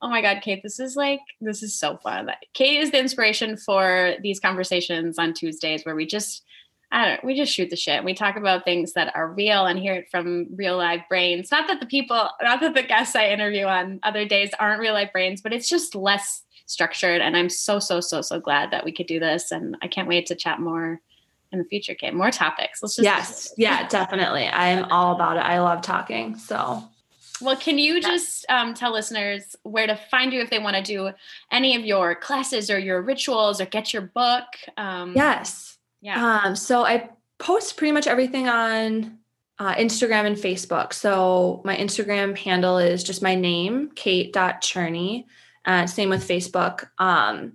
A: Oh my God, Kate, this is like, this is so fun. Kate is the inspiration for these conversations on Tuesdays where we just, I don't we just shoot the shit. And we talk about things that are real and hear it from real live brains. Not that the people, not that the guests I interview on other days aren't real life brains, but it's just less structured. And I'm so, so, so, so glad that we could do this. And I can't wait to chat more in the future, Kate. More topics.
C: Let's just Yes. Yeah, definitely. I am all about it. I love talking. So
A: well, can you just um, tell listeners where to find you if they want to do any of your classes or your rituals or get your book?
C: Um, yes. Yeah. Um, so I post pretty much everything on uh, Instagram and Facebook. So my Instagram handle is just my name, kate.cherney. Uh, same with Facebook. Um,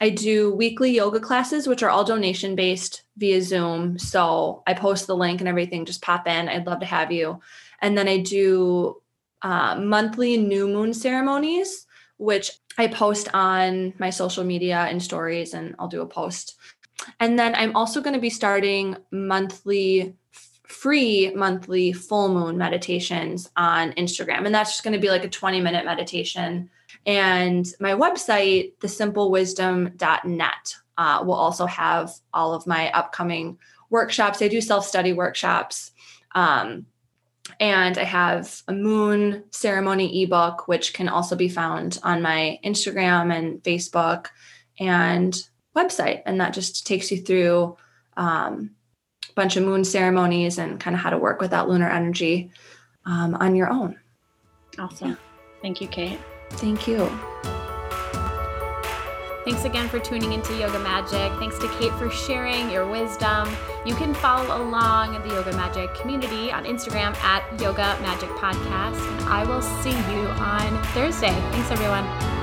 C: I do weekly yoga classes, which are all donation based via Zoom. So I post the link and everything. Just pop in. I'd love to have you. And then I do uh, monthly new moon ceremonies, which I post on my social media and stories, and I'll do a post. And then I'm also going to be starting monthly free monthly full moon meditations on Instagram. And that's just going to be like a 20 minute meditation. And my website, thesimplewisdom.net, uh, will also have all of my upcoming workshops. I do self study workshops. Um, and I have a moon ceremony ebook, which can also be found on my Instagram and Facebook and website. And that just takes you through um, a bunch of moon ceremonies and kind of how to work with that lunar energy um, on your own.
A: Awesome. Thank you, Kate.
C: Thank you.
B: Thanks again for tuning into Yoga Magic. Thanks to Kate for sharing your wisdom. You can follow along the Yoga Magic community on Instagram at Yoga Magic Podcast. And I will see you on Thursday. Thanks, everyone.